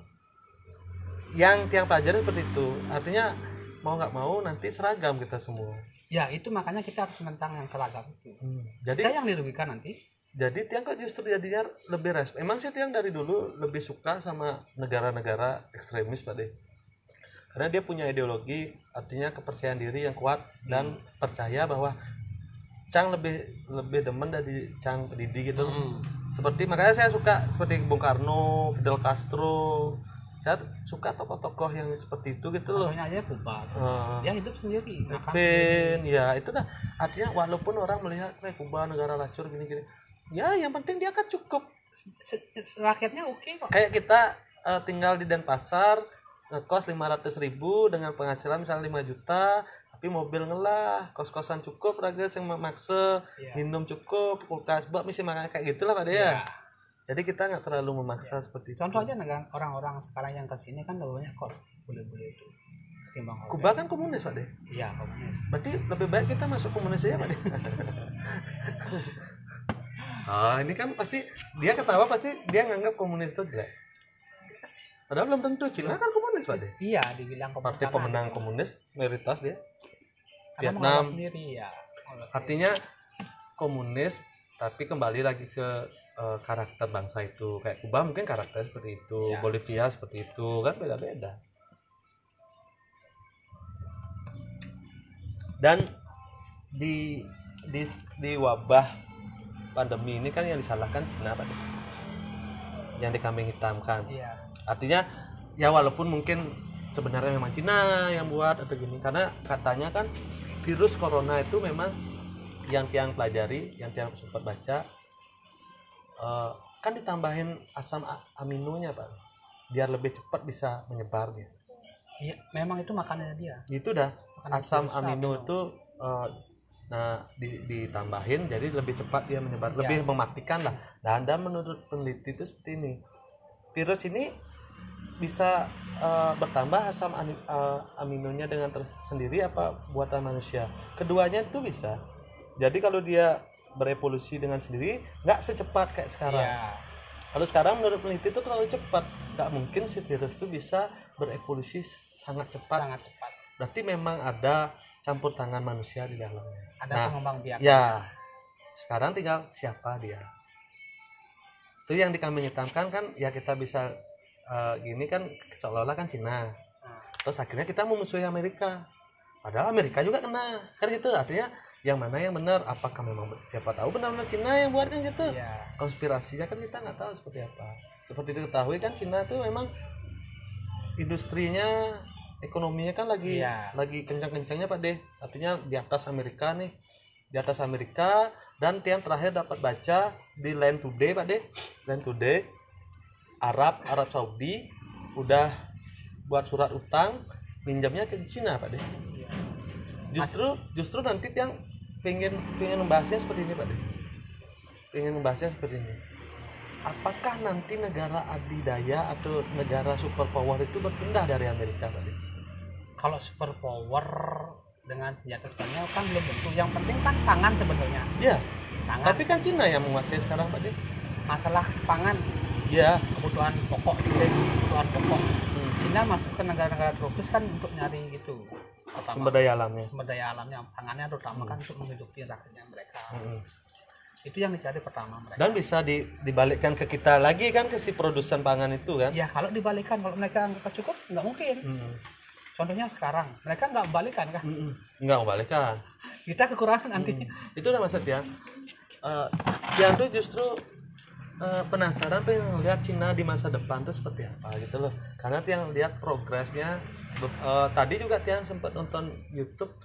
[SPEAKER 1] Yang tiang pelajari seperti itu artinya mau nggak mau nanti seragam kita semua.
[SPEAKER 2] Ya itu makanya kita harus menentang yang seragam itu.
[SPEAKER 1] Jadi
[SPEAKER 2] kita yang dirugikan nanti.
[SPEAKER 1] Jadi tiang kok justru jadinya lebih respect emang sih tiang dari dulu lebih suka sama negara-negara ekstremis pak deh karena dia punya ideologi artinya kepercayaan diri yang kuat dan percaya bahwa Cang lebih lebih demen dari Cang Didi gitu. Loh. seperti makanya saya suka seperti Bung Karno Fidel Castro. Saya suka tokoh-tokoh yang seperti itu gitu loh.
[SPEAKER 2] Contohnya aja Kuba.
[SPEAKER 1] Eh,
[SPEAKER 2] dia hidup sendiri.
[SPEAKER 1] Vin, ya itu dah. Artinya walaupun orang melihat kayak Kuba negara lacur gini-gini. Ya yang penting dia kan cukup.
[SPEAKER 2] Rakyatnya oke kok.
[SPEAKER 1] Kayak kita eh, tinggal di Denpasar ngekos 500 ribu dengan penghasilan misalnya 5 juta tapi mobil ngelah kos-kosan cukup raga yang memaksa
[SPEAKER 2] Iya.
[SPEAKER 1] minum cukup kulkas bak mesti makan kayak gitulah pak ya.
[SPEAKER 2] Ya.
[SPEAKER 1] jadi kita nggak terlalu memaksa seperti itu.
[SPEAKER 2] Contoh aja negara orang-orang sekarang yang ke sini kan lebih banyak kos boleh-boleh itu ketimbang hotel.
[SPEAKER 1] Kuba kan komunis pak deh.
[SPEAKER 2] Iya komunis.
[SPEAKER 1] Berarti lebih baik kita masuk komunis aja pak deh. Ah ini kan pasti dia ketawa pasti dia nganggap komunis itu jelek. Padahal belum tentu Cina kan komunis pak
[SPEAKER 2] iya dibilang
[SPEAKER 1] partai
[SPEAKER 2] komunis
[SPEAKER 1] pemenang komunis mayoritas dia
[SPEAKER 2] Karena
[SPEAKER 1] Vietnam.
[SPEAKER 2] sendiri ya.
[SPEAKER 1] Artinya komunis tapi kembali lagi ke eh, karakter bangsa itu. Kayak Kuba mungkin karakter seperti itu
[SPEAKER 2] Iya.
[SPEAKER 1] Bolivia seperti itu kan beda-beda. Dan di di di wabah pandemi ini kan yang disalahkan Cina Pak. Yang dikambing hitamkan.
[SPEAKER 2] Iya.
[SPEAKER 1] Artinya ya walaupun mungkin sebenarnya memang Cina yang buat atau gini. Karena katanya kan virus corona itu memang yang tiang pelajari yang tiang sempat baca eh, kan ditambahin asam aminonya pak. Biar lebih cepat bisa menyebar gitu.
[SPEAKER 2] iya memang itu makanannya dia.
[SPEAKER 1] Itu dah
[SPEAKER 2] Makanan
[SPEAKER 1] asam amino itu eh, nah di- ditambahin jadi lebih cepat dia menyebar
[SPEAKER 2] Ya.
[SPEAKER 1] lebih mematikan lah. Dan dan menurut peneliti itu seperti ini. Virus ini bisa eh, bertambah asam ani- eh, aminonya dengan tersendiri apa buatan manusia? Keduanya itu bisa. Jadi kalau dia berevolusi dengan sendiri nggak secepat kayak sekarang.
[SPEAKER 2] Iya.
[SPEAKER 1] Kalau sekarang menurut peneliti itu terlalu cepat. Nggak mungkin si virus itu bisa berevolusi sangat cepat.
[SPEAKER 2] Sangat cepat.
[SPEAKER 1] Berarti memang ada campur tangan manusia di dalamnya.
[SPEAKER 2] Ada
[SPEAKER 1] Nah,
[SPEAKER 2] pengembang biak.
[SPEAKER 1] ya sekarang tinggal siapa dia. Itu yang dikambing hitamkan kan ya kita bisa eh, gini kan seolah-olah kan Cina.
[SPEAKER 2] Nah,
[SPEAKER 1] terus akhirnya kita memusuhi Amerika. Padahal Amerika juga kena. Kan gitu artinya yang mana yang benar? Apakah memang siapa tahu benar-benar Cina yang buat kan gitu?
[SPEAKER 2] Iya.
[SPEAKER 1] Konspirasinya kan kita nggak tahu seperti apa. Seperti diketahui kan Cina tuh memang industrinya ekonominya kan lagi
[SPEAKER 2] Iya.
[SPEAKER 1] lagi kencang-kencangnya pak deh. Artinya di atas Amerika nih. Di atas Amerika dan yang terakhir dapat baca di Land Today pak deh. Land Today Arab Arab Saudi udah buat surat utang minjamnya ke Cina pak deh
[SPEAKER 2] iya.
[SPEAKER 1] Justru justru nanti yang pengen pengen membahasnya seperti ini pak deh pengen membahasnya seperti ini. Apakah nanti negara adidaya atau negara superpower itu berpindah dari Amerika pak deh
[SPEAKER 2] kalau super power dengan senjata Spanyol kan belum tentu. Yang penting kan pangan sebenarnya.
[SPEAKER 1] Ya
[SPEAKER 2] pangan.
[SPEAKER 1] Tapi kan Cina yang menguasai sekarang pak deh
[SPEAKER 2] masalah pangan
[SPEAKER 1] ya
[SPEAKER 2] kebutuhan pokok kebutuhan pokok.
[SPEAKER 1] Hmm.
[SPEAKER 2] Cina masuk ke negara-negara tropis kan untuk nyari gitu. Pertama,
[SPEAKER 1] sumber daya alamnya.
[SPEAKER 2] sumber daya alamnya pangannya terutama kan untuk menghidupi rakyatnya mereka.
[SPEAKER 1] Mm-mm.
[SPEAKER 2] itu yang dicari pertama mereka.
[SPEAKER 1] Dan bisa di, dibalikkan ke kita lagi kan ke si produsen pangan itu kan?
[SPEAKER 2] Ya kalau dibalikan kalau mereka nggak cukup nggak mungkin.
[SPEAKER 1] Mm-mm.
[SPEAKER 2] contohnya sekarang mereka nggak balikan kan
[SPEAKER 1] Mm-mm. nggak membalikkan
[SPEAKER 2] kita kekurangan nanti.
[SPEAKER 1] Hmm. itu udah maksud ya Eh, yang tuh justru eh, penasaran pengen lihat Cina di masa depan tuh seperti apa gitu loh. Karena yang lihat progresnya eh, tadi juga tiang sempat nonton YouTube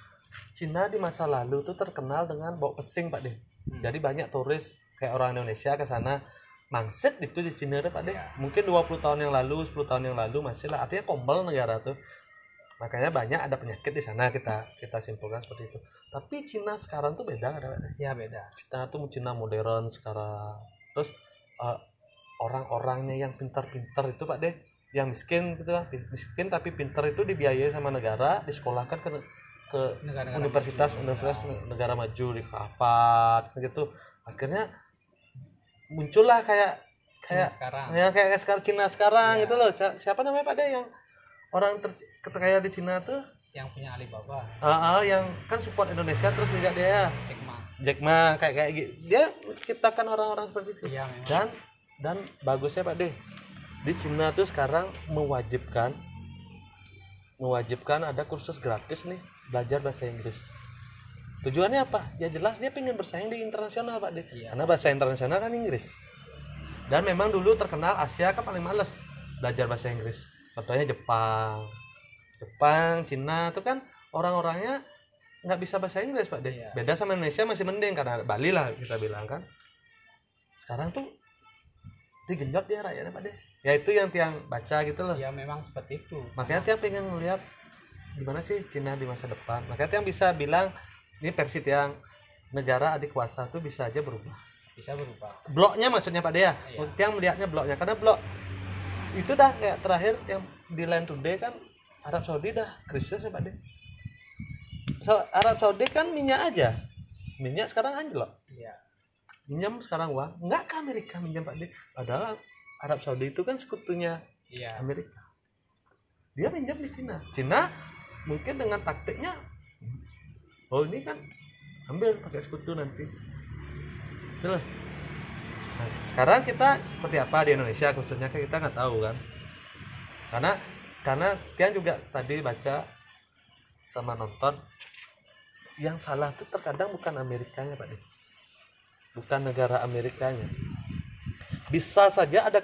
[SPEAKER 1] Cina di masa lalu tuh terkenal dengan bau pesing pak deh
[SPEAKER 2] Hmm.
[SPEAKER 1] jadi banyak turis kayak orang Indonesia ke sana mangset itu di Cina deh pak deh
[SPEAKER 2] Ya.
[SPEAKER 1] mungkin 20 tahun yang lalu 10 tahun yang lalu masih lah. Artinya kombel negara tuh. Makanya banyak ada penyakit di sana kita kita simpulkan seperti itu. Tapi Cina sekarang tuh beda ada
[SPEAKER 2] ya beda.
[SPEAKER 1] Cina tuh Cina modern sekarang. Terus eh, orang-orangnya yang pintar-pintar itu pak deh yang miskin gitu kan miskin tapi pintar itu dibiayai sama negara disekolahkan ke ke
[SPEAKER 2] negara-negara
[SPEAKER 1] universitas
[SPEAKER 2] maju.
[SPEAKER 1] universitas negara maju di Harvard gitu. Akhirnya muncullah kayak
[SPEAKER 2] Cina
[SPEAKER 1] kayak
[SPEAKER 2] sekarang.
[SPEAKER 1] ya kayak sekarang Cina sekarang
[SPEAKER 2] Iya.
[SPEAKER 1] gitu loh. Siapa namanya pak deh yang orang ter kaya di Cina tuh?
[SPEAKER 2] Yang punya Alibaba.
[SPEAKER 1] Ah ah, yang kan support Indonesia terus juga dia.
[SPEAKER 2] Jack Ma
[SPEAKER 1] Jack Ma kayak kayak gitu dia menciptakan orang-orang seperti itu.
[SPEAKER 2] Memang.
[SPEAKER 1] Dan dan bagusnya Pak deh di Cina tuh sekarang mewajibkan mewajibkan ada kursus gratis nih belajar bahasa Inggris. Tujuannya apa? Ya jelas dia pengen bersaing di internasional Pak deh.
[SPEAKER 2] Iya.
[SPEAKER 1] karena bahasa internasional kan Inggris. Dan memang dulu terkenal Asia kan paling males belajar bahasa Inggris. Contohnya Jepang. Jepang Cina itu kan orang-orangnya nggak bisa bahasa Inggris Pak. Deh
[SPEAKER 2] Iya.
[SPEAKER 1] beda sama Indonesia masih mending karena Bali lah kita bilang kan. Sekarang tuh digenjot dia rakyatnya Pak deh ya itu yang tiang baca gitu loh.
[SPEAKER 2] Ya memang seperti itu.
[SPEAKER 1] Makanya tiang pengen ngeliat gimana sih Cina di masa depan. Makanya tiang bisa bilang ini versi tiang negara adik kuasa tuh bisa aja berubah.
[SPEAKER 2] Bisa berubah.
[SPEAKER 1] Bloknya maksudnya Pak Dea
[SPEAKER 2] Iya.
[SPEAKER 1] tiang melihatnya bloknya karena blok itu dah kayak terakhir yang di Land Today kan Arab Saudi dah krisis ya Pak Dea so, Arab Saudi kan minyak aja. Minyak sekarang anjlok
[SPEAKER 2] iya.
[SPEAKER 1] Minjam sekarang uang. Nggak ke Amerika minjam Pak. D padahal Arab Saudi itu kan sekutunya
[SPEAKER 2] iya.
[SPEAKER 1] Amerika. Dia minjam di Cina. Cina mungkin dengan taktiknya oh ini kan ambil pakai sekutu nanti. Itu loh. Nah, sekarang kita seperti apa di Indonesia? Khususnya kita nggak tahu kan. Karena karena Tian juga tadi baca sama nonton yang salah tuh terkadang bukan Amerikanya Pak De. bukan negara Amerikanya. Bisa saja ada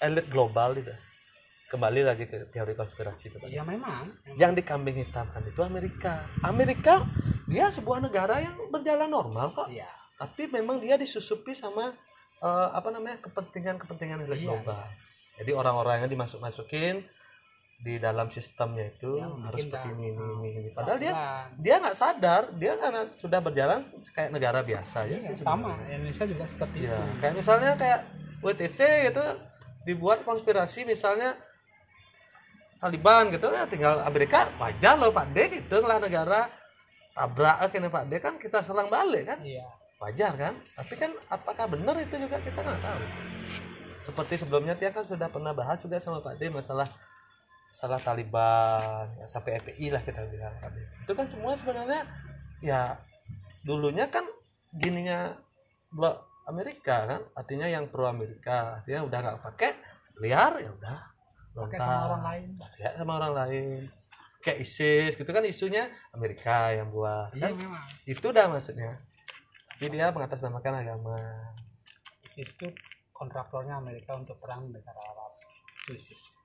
[SPEAKER 1] elit global itu. Kembali lagi ke teori konspirasi itu Pak
[SPEAKER 2] ya memang.
[SPEAKER 1] Yang dikambing hitamkan itu Amerika. Amerika dia sebuah negara yang berjalan normal kok
[SPEAKER 2] iya.
[SPEAKER 1] Tapi memang dia disusupi sama eh, apa namanya kepentingan-kepentingan elit
[SPEAKER 2] Iya.
[SPEAKER 1] global. Jadi orang-orangnya dimasuk-masukin di dalam sistemnya itu
[SPEAKER 2] Ya,
[SPEAKER 1] harus seperti ini, ini, ini, ini. Padahal dia dia nggak sadar, dia karena sudah berjalan kayak negara biasa ya
[SPEAKER 2] Iya,
[SPEAKER 1] sih.
[SPEAKER 2] sama.
[SPEAKER 1] Sebenarnya.
[SPEAKER 2] Indonesia juga seperti
[SPEAKER 1] Iya,
[SPEAKER 2] itu.
[SPEAKER 1] kayak misalnya kayak WTC gitu dibuat konspirasi misalnya Taliban gitu ya tinggal Amerika wajar loh Pak D gitu lah negara tabrak kena Pak D kan kita serang balik kan?
[SPEAKER 2] Iya.
[SPEAKER 1] Wajar kan? Tapi kan apakah benar itu juga kita nggak tahu. Seperti sebelumnya dia kan sudah pernah bahas juga sama Pak D masalah salah Taliban ya, sampai FPI lah kita bilang D itu kan semua sebenarnya ya dulunya kan gininya blok Amerika kan artinya yang pro Amerika artinya udah nggak pakai liar ya udah
[SPEAKER 2] pakai sama orang lain.
[SPEAKER 1] Ya sama orang lain. Kayak ISIS gitu kan isunya Amerika yang buat
[SPEAKER 2] iya
[SPEAKER 1] kan?
[SPEAKER 2] memang.
[SPEAKER 1] Itu dah maksudnya. Tapi dia mengatasnamakan agama.
[SPEAKER 2] ISIS itu kontraktornya Amerika untuk perang negara Arab. ISIS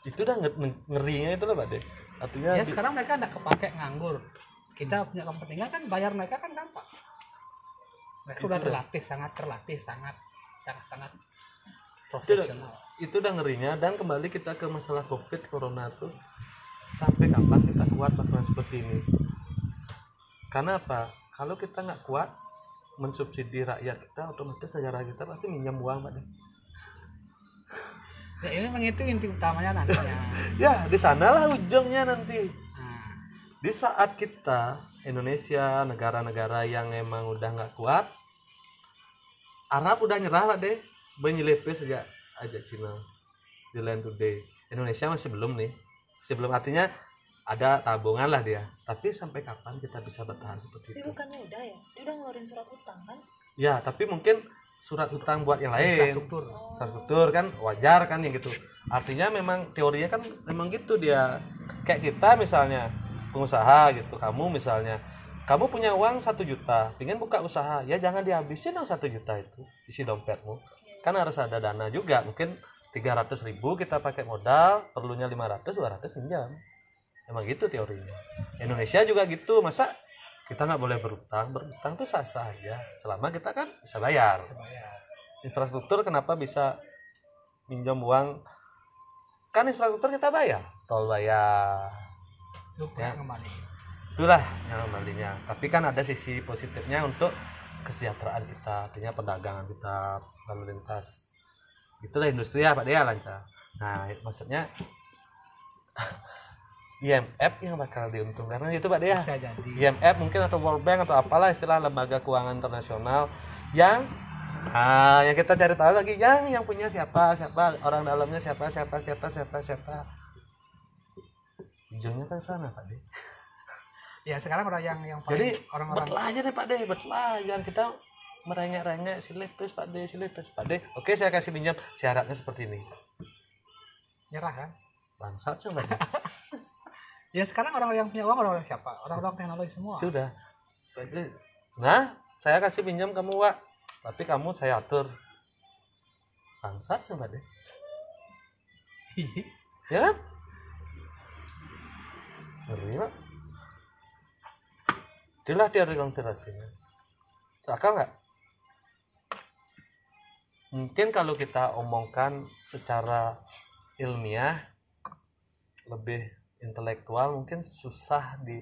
[SPEAKER 1] itu udah nge- nge- ngerinya itu loh pak deh artinya
[SPEAKER 2] ya
[SPEAKER 1] di-
[SPEAKER 2] sekarang mereka ada kepake nganggur. Kita punya kepentingan kan bayar mereka kan gampang mereka
[SPEAKER 1] Itu
[SPEAKER 2] udah.
[SPEAKER 1] dah.
[SPEAKER 2] terlatih sangat terlatih sangat sangat sangat profesional.
[SPEAKER 1] itu udah ngerinya dan kembali kita ke masalah covid corona tuh. Sampai kapan kita kuat bakalan seperti ini? Karena apa? Kalau kita nggak kuat mensubsidi rakyat kita otomatis negara kita pasti minjam uang pak deh
[SPEAKER 2] ya ini memang itu inti utamanya nantinya.
[SPEAKER 1] Ya di sanalah ujungnya nanti.
[SPEAKER 2] Nah,
[SPEAKER 1] di saat kita Indonesia negara-negara yang emang udah nggak kuat Arab udah nyerah lah deh. Menyelipe sejak aja Cina di land today. Indonesia masih belum nih. Masih belum artinya ada tabungan lah dia. Tapi sampai kapan kita bisa bertahan seperti
[SPEAKER 3] Tapi
[SPEAKER 1] itu?
[SPEAKER 3] bukannya udah ya? Dia udah ngeluarin surat utang kan?
[SPEAKER 1] ya tapi mungkin surat utang buat yang lain.
[SPEAKER 2] Infrastruktur.
[SPEAKER 1] Infrastruktur kan wajar kan yang gitu. Artinya memang teorinya kan memang gitu dia. Kayak kita misalnya pengusaha gitu kamu misalnya kamu punya uang satu juta pengen buka usaha. Ya jangan dihabisin dong satu juta itu isi dompetmu. Kan harus ada dana juga mungkin 300 ribu kita pakai modal perlunya 500 200 pinjam. Emang gitu teorinya. Indonesia juga gitu masa kita nggak boleh berutang berutang tuh sah sah aja. Selama kita kan bisa bayar. Infrastruktur kenapa bisa minjam uang? Kan infrastruktur kita bayar tol bayar. Ya.
[SPEAKER 2] kembali.
[SPEAKER 1] Itulah yang kembalinya. Tapi kan ada sisi positifnya untuk kesejahteraan kita artinya perdagangan kita lalu lintas. Itulah industri ya pak Dea lancar. Nah maksudnya IMF yang bakal diuntungkan karena itu pak Dea.
[SPEAKER 2] Bisa jadi.
[SPEAKER 1] IMF mungkin atau World Bank atau apalah istilah lembaga keuangan internasional yang ah yang kita cari tahu lagi yang yang punya siapa siapa orang dalamnya siapa siapa siapa siapa siapa. Ujungnya kan sana Pak De
[SPEAKER 2] ya sekarang orang yang yang paling
[SPEAKER 1] jadi
[SPEAKER 2] orang-orang.
[SPEAKER 1] betul aja deh Pak De betul aja kita merengek-rengek silipes Pak De silipes Pak De oke saya kasih pinjam syaratnya seperti ini.
[SPEAKER 2] Nyerah kan?
[SPEAKER 1] Bangsat sih
[SPEAKER 2] ya sekarang orang yang punya uang orang-orang siapa? Orang-orang teknologi semua.
[SPEAKER 1] Itu udah. Nah saya kasih pinjam kamu Wak. Tapi kamu saya atur. Bangsat sih Pak De ya kan? Ngeri pak itulah teori konspirasinya seakal nggak? Mungkin kalau kita omongkan secara ilmiah lebih intelektual mungkin susah di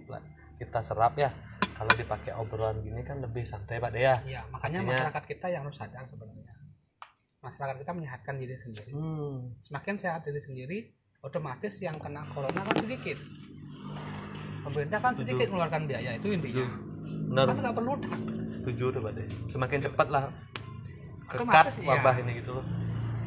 [SPEAKER 1] kita serap ya kalau dipakai obrolan gini kan lebih santai pak Dea
[SPEAKER 2] Iya, makanya
[SPEAKER 1] Artinya-
[SPEAKER 2] masyarakat kita yang harus sadar sebenarnya. Masyarakat kita menyehatkan diri sendiri.
[SPEAKER 1] hmm,
[SPEAKER 2] Semakin sehat diri sendiri, otomatis yang kena corona kan sedikit. Pemerintah kan
[SPEAKER 1] Setuju.
[SPEAKER 2] sedikit mengeluarkan biaya itu intinya.
[SPEAKER 1] benar
[SPEAKER 2] Kan nggak perlu utang.
[SPEAKER 1] setuju tuh pak semakin cepat lah kekat
[SPEAKER 2] iya.
[SPEAKER 1] wabah ini gitu loh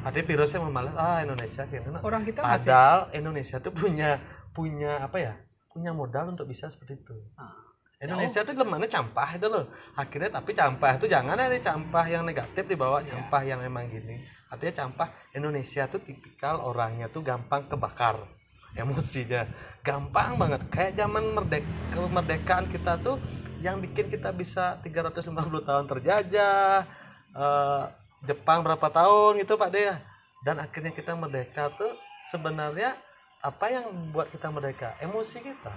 [SPEAKER 1] ada virusnya memalas ah Indonesia gitu nah.
[SPEAKER 2] Orang kita masih
[SPEAKER 1] Padahal Indonesia tuh punya punya apa ya? Punya modal untuk bisa seperti itu.
[SPEAKER 2] Ah.
[SPEAKER 1] Indonesia tuh gimana campah itu loh akhirnya tapi campah itu jangan ada campah yang negatif dibawa campah yang emang gini artinya campah Indonesia tuh tipikal orangnya tuh gampang kebakar emosinya gampang banget kayak zaman merdeka kemerdekaan kita tuh yang bikin kita bisa 350 tahun terjajah eh, Jepang berapa tahun gitu Pak Dea dan akhirnya kita merdeka tuh sebenarnya apa yang membuat kita merdeka? Emosi kita.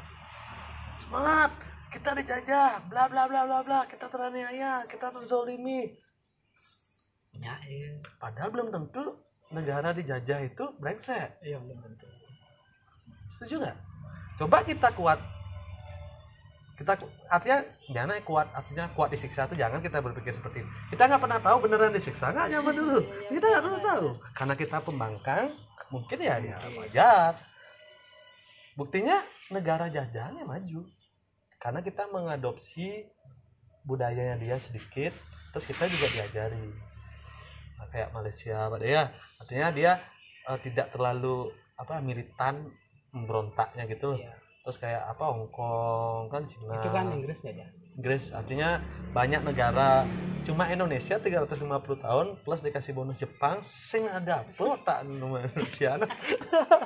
[SPEAKER 1] Semangat! Kita dijajah! Bla bla bla bla bla. Kita teraniaya kita terzolimi.
[SPEAKER 2] Ya iya.
[SPEAKER 1] Padahal belum tentu negara dijajah itu brengsek.
[SPEAKER 2] Iya belum tentu.
[SPEAKER 1] Setuju nggak? Coba kita kuat. Kita artinya jangan kuat. Artinya kuat disiksa itu jangan kita berpikir seperti itu kita nggak pernah tahu beneran disiksa nggak zaman dulu. Kita nggak pernah tahu. Karena kita pembangkang mungkin ya ya wajar buktinya negara jajahannya maju. Karena kita mengadopsi budayanya dia sedikit terus kita juga diajari. Nah, kayak Malaysia Pak Dea artinya dia eh, tidak terlalu apa militan memberontaknya gitu.
[SPEAKER 2] Iya.
[SPEAKER 1] terus kayak apa Hong Kong kan Cina.
[SPEAKER 2] Itu kan Inggrisnya aja
[SPEAKER 1] Inggris artinya banyak negara. Cuma Indonesia 350 tahun plus dikasih bonus Jepang sing ada apa tak Indonesia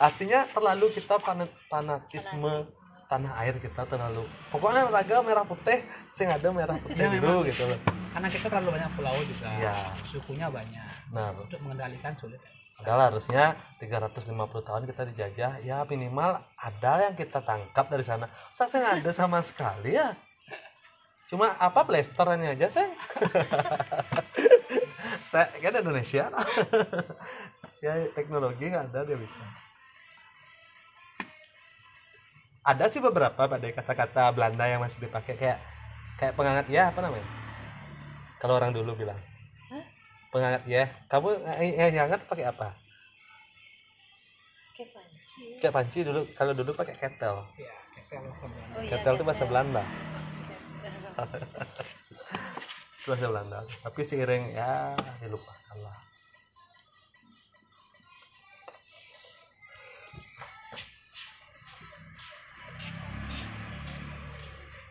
[SPEAKER 1] artinya terlalu kita fanat- fanatisme tanah air kita terlalu pokoknya raga merah putih sing ada merah putih
[SPEAKER 2] Ya, memang.
[SPEAKER 1] gitu loh
[SPEAKER 2] karena kita terlalu banyak pulau juga
[SPEAKER 1] Iya.
[SPEAKER 2] sukunya banyak
[SPEAKER 1] nah
[SPEAKER 2] untuk mengendalikan sulit
[SPEAKER 1] Padahal harusnya 350 tahun kita dijajah ya minimal ada yang kita tangkap dari sana. Saya nggak ada sama sekali ya. Cuma apa blasterannya aja saya. saya kan Indonesia. ya teknologi nggak ada dia bisa. Ada sih beberapa pada kata-kata Belanda yang masih dipakai kayak kayak pengangat ya apa namanya? Kalau orang dulu bilang
[SPEAKER 3] Hah?
[SPEAKER 1] pengangat ya. Kamu eh, eh, hangat pakai apa?
[SPEAKER 3] Kayak panci.
[SPEAKER 1] kayak panci dulu kalau dulu pakai ketel
[SPEAKER 2] ya ketel sebenarnya
[SPEAKER 3] Oh, iya,
[SPEAKER 1] ketel itu bahasa. Belanda
[SPEAKER 3] Ketel.
[SPEAKER 1] itu bahasa Belanda tapi seiring ya dilupakan lah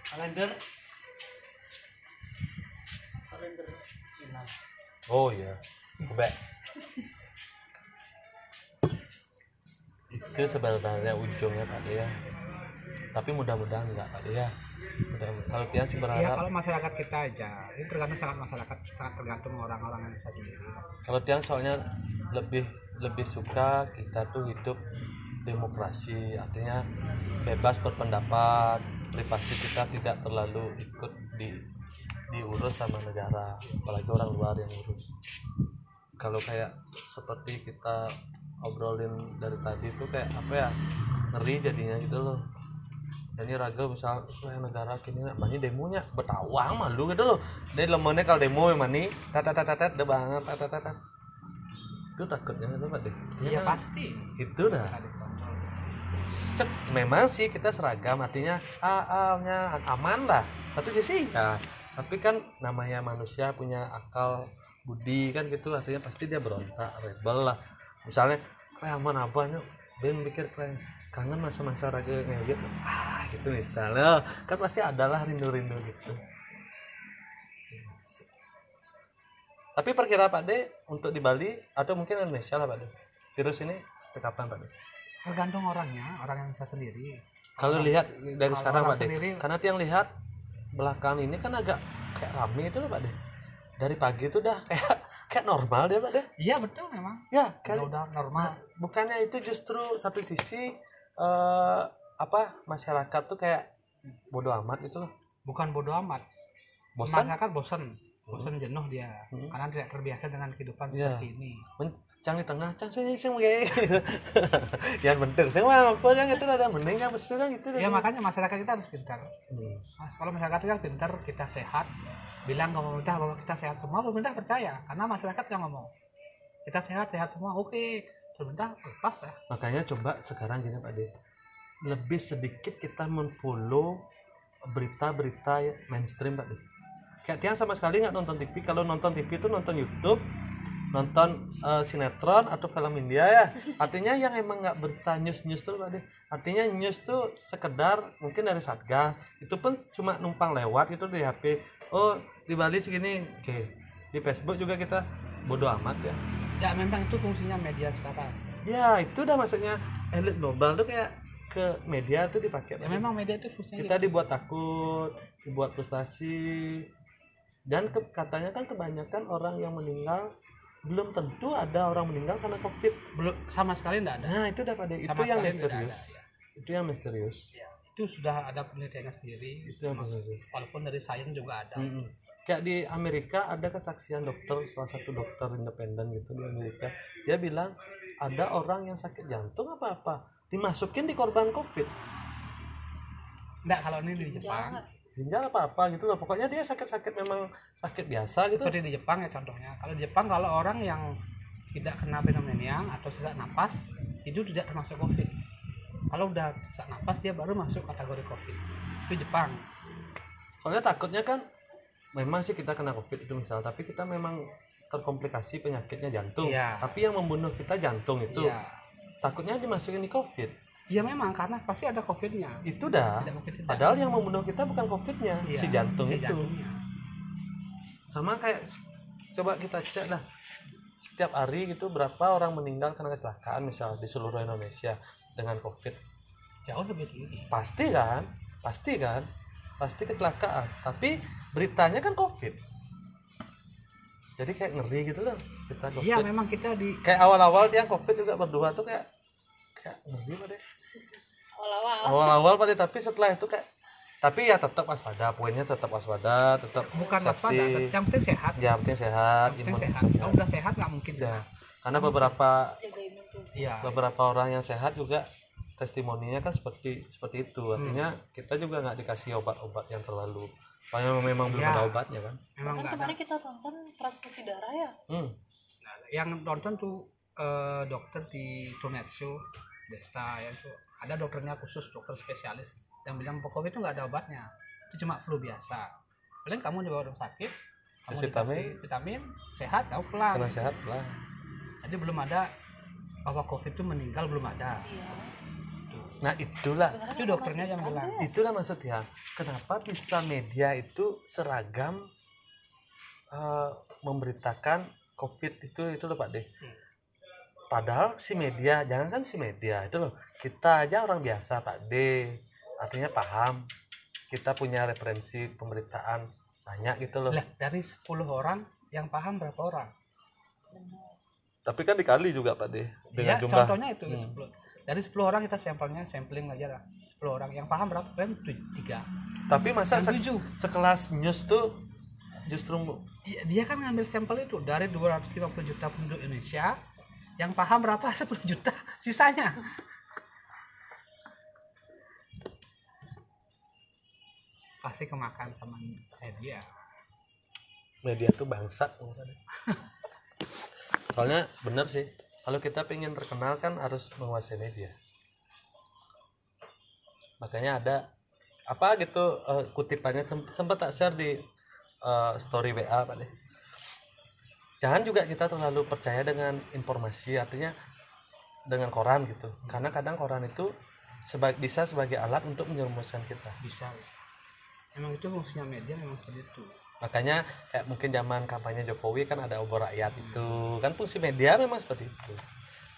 [SPEAKER 4] kalender. Kalender Cina.
[SPEAKER 1] Oh iya. Kubek itu sebenarnya ujungnya Pak Dea. Tapi mudah-mudahan enggak Pak Dea. Mudah kalau Tian sih
[SPEAKER 2] ya
[SPEAKER 1] berharap
[SPEAKER 2] kalau masyarakat kita aja. Itu tergantung sangat masyarakat sangat tergantung orang-orang Indonesia sendiri.
[SPEAKER 1] Kalau Tian soalnya lebih lebih suka kita tuh hidup demokrasi. Artinya bebas berpendapat privasi kita tidak terlalu ikut di diurus sama negara apalagi orang luar yang urus. Kalau kayak seperti kita obrolin dari tadi itu kayak apa ya ngeri jadinya gitu loh. Jadi raga misal wah negara kini nak mani demonya betawang malu gitu loh. Dari lemonnya kalau demo yang mani tat tat tat tat tat banget tat tat tat tat. itu takutnya itu pak deh.
[SPEAKER 2] Iya pasti.
[SPEAKER 1] Itu dah Memang sih kita seragam artinya ah, aman lah. Satu sisi ya tapi kan namanya manusia punya akal budi kan gitu artinya pasti dia berontak rebel lah. Misalnya aman nih Ben pikir kayak kangen masa-masa raga ngeliat ah gitu misalnya. Kan pasti adalah rindu-rindu gitu. Tapi perkira Pak De untuk di Bali atau mungkin Indonesia lah Pak De? Virus ini kapan Pak De
[SPEAKER 2] tergantung orangnya orang yang bisa sendiri.
[SPEAKER 1] Kalau lihat dari
[SPEAKER 2] Kalau
[SPEAKER 1] sekarang Pak De
[SPEAKER 2] sendiri-
[SPEAKER 1] karena yang lihat belakangan ini kan agak kayak rame itu loh Pak De dari pagi itu udah kayak kayak normal dia Pak De
[SPEAKER 2] iya betul memang.
[SPEAKER 1] Ya
[SPEAKER 2] udah,
[SPEAKER 1] kan
[SPEAKER 2] udah normal.
[SPEAKER 1] Bukannya itu justru satu sisi eh, apa masyarakat tuh kayak bodoh amat gitu loh.
[SPEAKER 2] Bukan bodoh amat.
[SPEAKER 1] Bosan?
[SPEAKER 2] Masyarakat bosan. Bosan jenuh dia.
[SPEAKER 1] Hmm.
[SPEAKER 2] karena tidak terbiasa dengan kehidupan
[SPEAKER 1] Iya.
[SPEAKER 2] seperti ini
[SPEAKER 1] cang di tengah cang saya saya kayak yang bener saya mah apa kan itu ada mending kan besul kan itu
[SPEAKER 2] ya makanya masyarakat kita harus pintar.
[SPEAKER 1] Hmm.
[SPEAKER 2] Mas, kalau masyarakat kita pintar kita sehat. Bilang ke pemerintah bahwa kita sehat semua pemerintah percaya. Karena masyarakat yang ngomong kita sehat sehat semua. Oke pemerintah lepas dah.
[SPEAKER 1] Makanya coba sekarang gini Pak De lebih sedikit kita menfollow berita-berita mainstream Pak De kayak Tian sama sekali nggak nonton TV kalau nonton TV itu nonton YouTube nonton eh, sinetron atau film India ya. Artinya yang emang nggak berita news news tuh Pak artinya news tuh sekedar mungkin dari satgas. Itu pun cuma numpang lewat itu di HP oh di Bali segini. Oke. Di Facebook juga kita bodoh amat ya.
[SPEAKER 2] Ya memang itu fungsinya media sekarang.
[SPEAKER 1] Ya itu udah maksudnya elit global tuh kayak ke media tuh dipakai.
[SPEAKER 2] Ya memang media itu fungsinya
[SPEAKER 1] kita
[SPEAKER 2] gitu.
[SPEAKER 1] dibuat takut dibuat frustasi. Dan ke- katanya kan kebanyakan orang yang meninggal belum tentu ada orang meninggal karena covid.
[SPEAKER 2] Belum sama sekali tidak ada.
[SPEAKER 1] Nah itu udah pada itu
[SPEAKER 2] Sama
[SPEAKER 1] yang
[SPEAKER 2] tidak
[SPEAKER 1] misterius.
[SPEAKER 2] ada, ya.
[SPEAKER 1] itu yang misterius.
[SPEAKER 2] Ya, itu sudah ada penelitiannya sendiri.
[SPEAKER 1] Itu yang misterius.
[SPEAKER 2] walaupun dari sains juga ada.
[SPEAKER 1] Mm-mm. kayak di Amerika ada kesaksian dokter salah satu dokter independen gitu di Amerika. Dia bilang ada orang yang sakit jantung apa apa dimasukin di korban covid.
[SPEAKER 2] Enggak kalau ini di Jepang.
[SPEAKER 3] Jangan.
[SPEAKER 1] Ginjal apa apa gitu loh. Pokoknya dia sakit-sakit memang sakit biasa gitu.
[SPEAKER 2] Seperti di Jepang ya contohnya. Kalau di Jepang kalau orang yang tidak kena pneumonia atau sesak napas itu tidak termasuk covid. Kalau udah sesak napas dia baru masuk kategori covid. Itu Jepang.
[SPEAKER 1] Soalnya takutnya kan memang sih kita kena covid itu misal tapi kita memang terkomplikasi penyakitnya jantung.
[SPEAKER 2] Iya.
[SPEAKER 1] tapi yang membunuh kita jantung itu
[SPEAKER 2] iya.
[SPEAKER 1] takutnya dimasukin di covid
[SPEAKER 2] iya memang karena pasti ada covidnya.
[SPEAKER 1] Itu dah.
[SPEAKER 2] Tidak
[SPEAKER 1] padahal yang membunuh kita bukan covidnya
[SPEAKER 2] Iya,
[SPEAKER 1] si jantung
[SPEAKER 2] si
[SPEAKER 1] itu.
[SPEAKER 2] jantungnya.
[SPEAKER 1] sama kayak coba kita cek lah setiap hari gitu berapa orang meninggal karena kecelakaan misal di seluruh Indonesia dengan covid?
[SPEAKER 2] Jauh lebih tinggi.
[SPEAKER 1] Pasti kan? Pasti kan? Pasti kecelakaan. Tapi beritanya kan covid. Jadi kayak ngeri gitu loh kita covid.
[SPEAKER 2] iya memang kita di
[SPEAKER 1] kayak awal-awal dia covid juga berdua tuh kayak kayak ngeri pak deh.
[SPEAKER 3] Awal-awal.
[SPEAKER 1] Awal-awal pak deh tapi setelah itu kayak tapi ya tetap waspada poinnya tetap waspada tetap
[SPEAKER 2] bukan waspada
[SPEAKER 1] safety.
[SPEAKER 2] yang penting sehat.
[SPEAKER 1] Ya penting sehat
[SPEAKER 2] yang penting sehat. Kalau udah sehat nggak mungkin.
[SPEAKER 1] Ya karena beberapa
[SPEAKER 3] jaga imun tubuh.
[SPEAKER 2] Iya.
[SPEAKER 1] beberapa orang yang sehat juga testimoninya kan seperti seperti itu.
[SPEAKER 2] Hmm.
[SPEAKER 1] artinya kita juga nggak dikasih obat-obat yang terlalu Soalnya memang belum
[SPEAKER 2] Ya.
[SPEAKER 1] ada obatnya kan?
[SPEAKER 2] Memang
[SPEAKER 3] kan
[SPEAKER 2] ada
[SPEAKER 3] kemarin kita tonton transfusi darah ya?
[SPEAKER 1] Hmm.
[SPEAKER 2] Nah, yang nonton tuh eh, dokter di Show Desta ya tuh ada dokternya khusus dokter spesialis yang bilang pokoknya itu nggak ada obatnya. Itu cuma flu biasa. Paling kamu di rumah sakit kamu
[SPEAKER 1] Kasih
[SPEAKER 2] dikasih vitamin. sehat kamu pulang.
[SPEAKER 1] Karena sehat lah
[SPEAKER 2] jadi belum ada bahwa covid itu meninggal belum ada.
[SPEAKER 3] Iya.
[SPEAKER 1] Nah itulah.
[SPEAKER 3] Sebenarnya
[SPEAKER 2] itu dokternya yang bilang.
[SPEAKER 3] Ya.
[SPEAKER 1] itulah maksudnya. Kenapa bisa media itu seragam eh, memberitakan covid itu itu loh pak deh
[SPEAKER 2] Hmm.
[SPEAKER 1] Padahal si media jangan kan si media itu loh. Kita aja orang biasa pak D. Artinya paham. Kita punya referensi pemberitaan banyak gitu loh.
[SPEAKER 2] Lah dari 10 orang yang paham berapa orang?
[SPEAKER 1] Tapi kan dikali juga pak D dengan
[SPEAKER 2] ya
[SPEAKER 1] jumlah.
[SPEAKER 2] contohnya itu
[SPEAKER 1] Hmm.
[SPEAKER 2] 10 dari 10 orang kita sampelnya sampling aja lah. 10 orang. Yang paham berapa? Kan tiga.
[SPEAKER 1] Tapi masa se- sekelas news tuh justru
[SPEAKER 2] Iya, dia kan ngambil sampel itu. Dari 250 juta penduduk Indonesia yang paham berapa? 10 juta sisanya. Pasti kemakan sama media.
[SPEAKER 1] Media tuh bangsat soalnya bener sih kalau kita pengen terkenal kan harus menguasai media. Makanya ada apa gitu eh, kutipannya sem- sempat tak share di eh, story WA pak deh jangan juga kita terlalu percaya dengan informasi artinya dengan koran gitu. Karena kadang koran itu seba- bisa sebagai alat untuk menjerumuskan kita.
[SPEAKER 2] Bisa emang itu fungsinya media memang seperti itu.
[SPEAKER 1] Makanya kayak mungkin zaman kampanye Jokowi kan ada obor rakyat itu. Kan fungsi media memang seperti itu.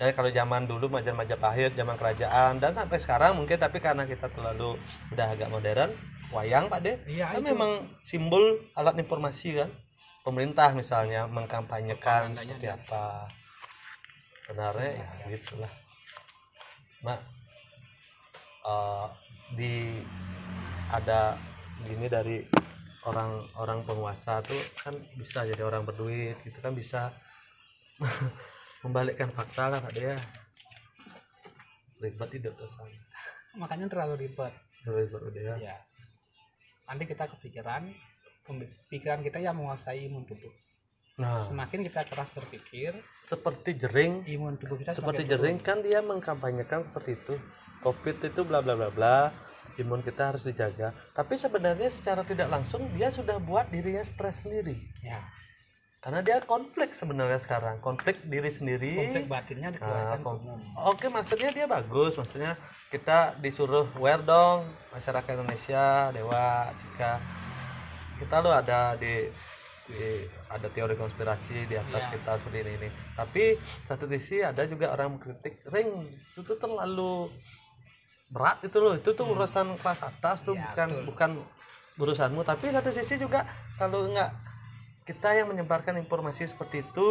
[SPEAKER 1] Dan kalau zaman dulu majan Majapahit zaman kerajaan dan sampai sekarang mungkin tapi karena kita terlalu udah agak modern wayang pak deh
[SPEAKER 2] iya
[SPEAKER 1] kan
[SPEAKER 2] itu.
[SPEAKER 1] memang simbol alat informasi kan pemerintah misalnya mengkampanyekan seperti apa. Sebenarnya ya gitulah. Nah eh, di ada gini dari orang-orang penguasa tuh kan bisa jadi orang berduit gitu kan bisa membalikkan fakta lah pak dia. Ribet hidup dosa
[SPEAKER 2] makanya terlalu ribet.
[SPEAKER 1] Ribet udah ya.
[SPEAKER 2] Ya nanti kita kepikiran pikiran kita yang menguasai imun tubuh.
[SPEAKER 1] Nah.
[SPEAKER 2] Semakin kita keras berpikir
[SPEAKER 1] seperti jering.
[SPEAKER 2] imun tubuh kita
[SPEAKER 1] seperti jering kan dia mengkampanyekan seperti itu. Covid itu bla bla bla bla imun kita harus dijaga. Tapi sebenarnya secara tidak langsung dia sudah buat dirinya stres sendiri.
[SPEAKER 2] Ya.
[SPEAKER 1] Karena dia konflik sebenarnya sekarang konflik diri sendiri.
[SPEAKER 2] Konflik batinnya dikeluarkan
[SPEAKER 1] Ah,
[SPEAKER 2] ke
[SPEAKER 1] kon-
[SPEAKER 2] umum.
[SPEAKER 1] Oke, maksudnya dia bagus. Maksudnya kita disuruh wear dong masyarakat Indonesia, dewa jika kita lo ada di, di- ada teori konspirasi di atas
[SPEAKER 2] Iya.
[SPEAKER 1] kita seperti ini, ini. Tapi satu sisi ada juga orang mengkritik ring itu terlalu berat itu loh. Itu tuh urusan kelas atas tuh
[SPEAKER 2] Iya,
[SPEAKER 1] bukan
[SPEAKER 2] betul.
[SPEAKER 1] bukan urusanmu. Tapi satu sisi juga kalau nggak kita yang menyebarkan informasi seperti itu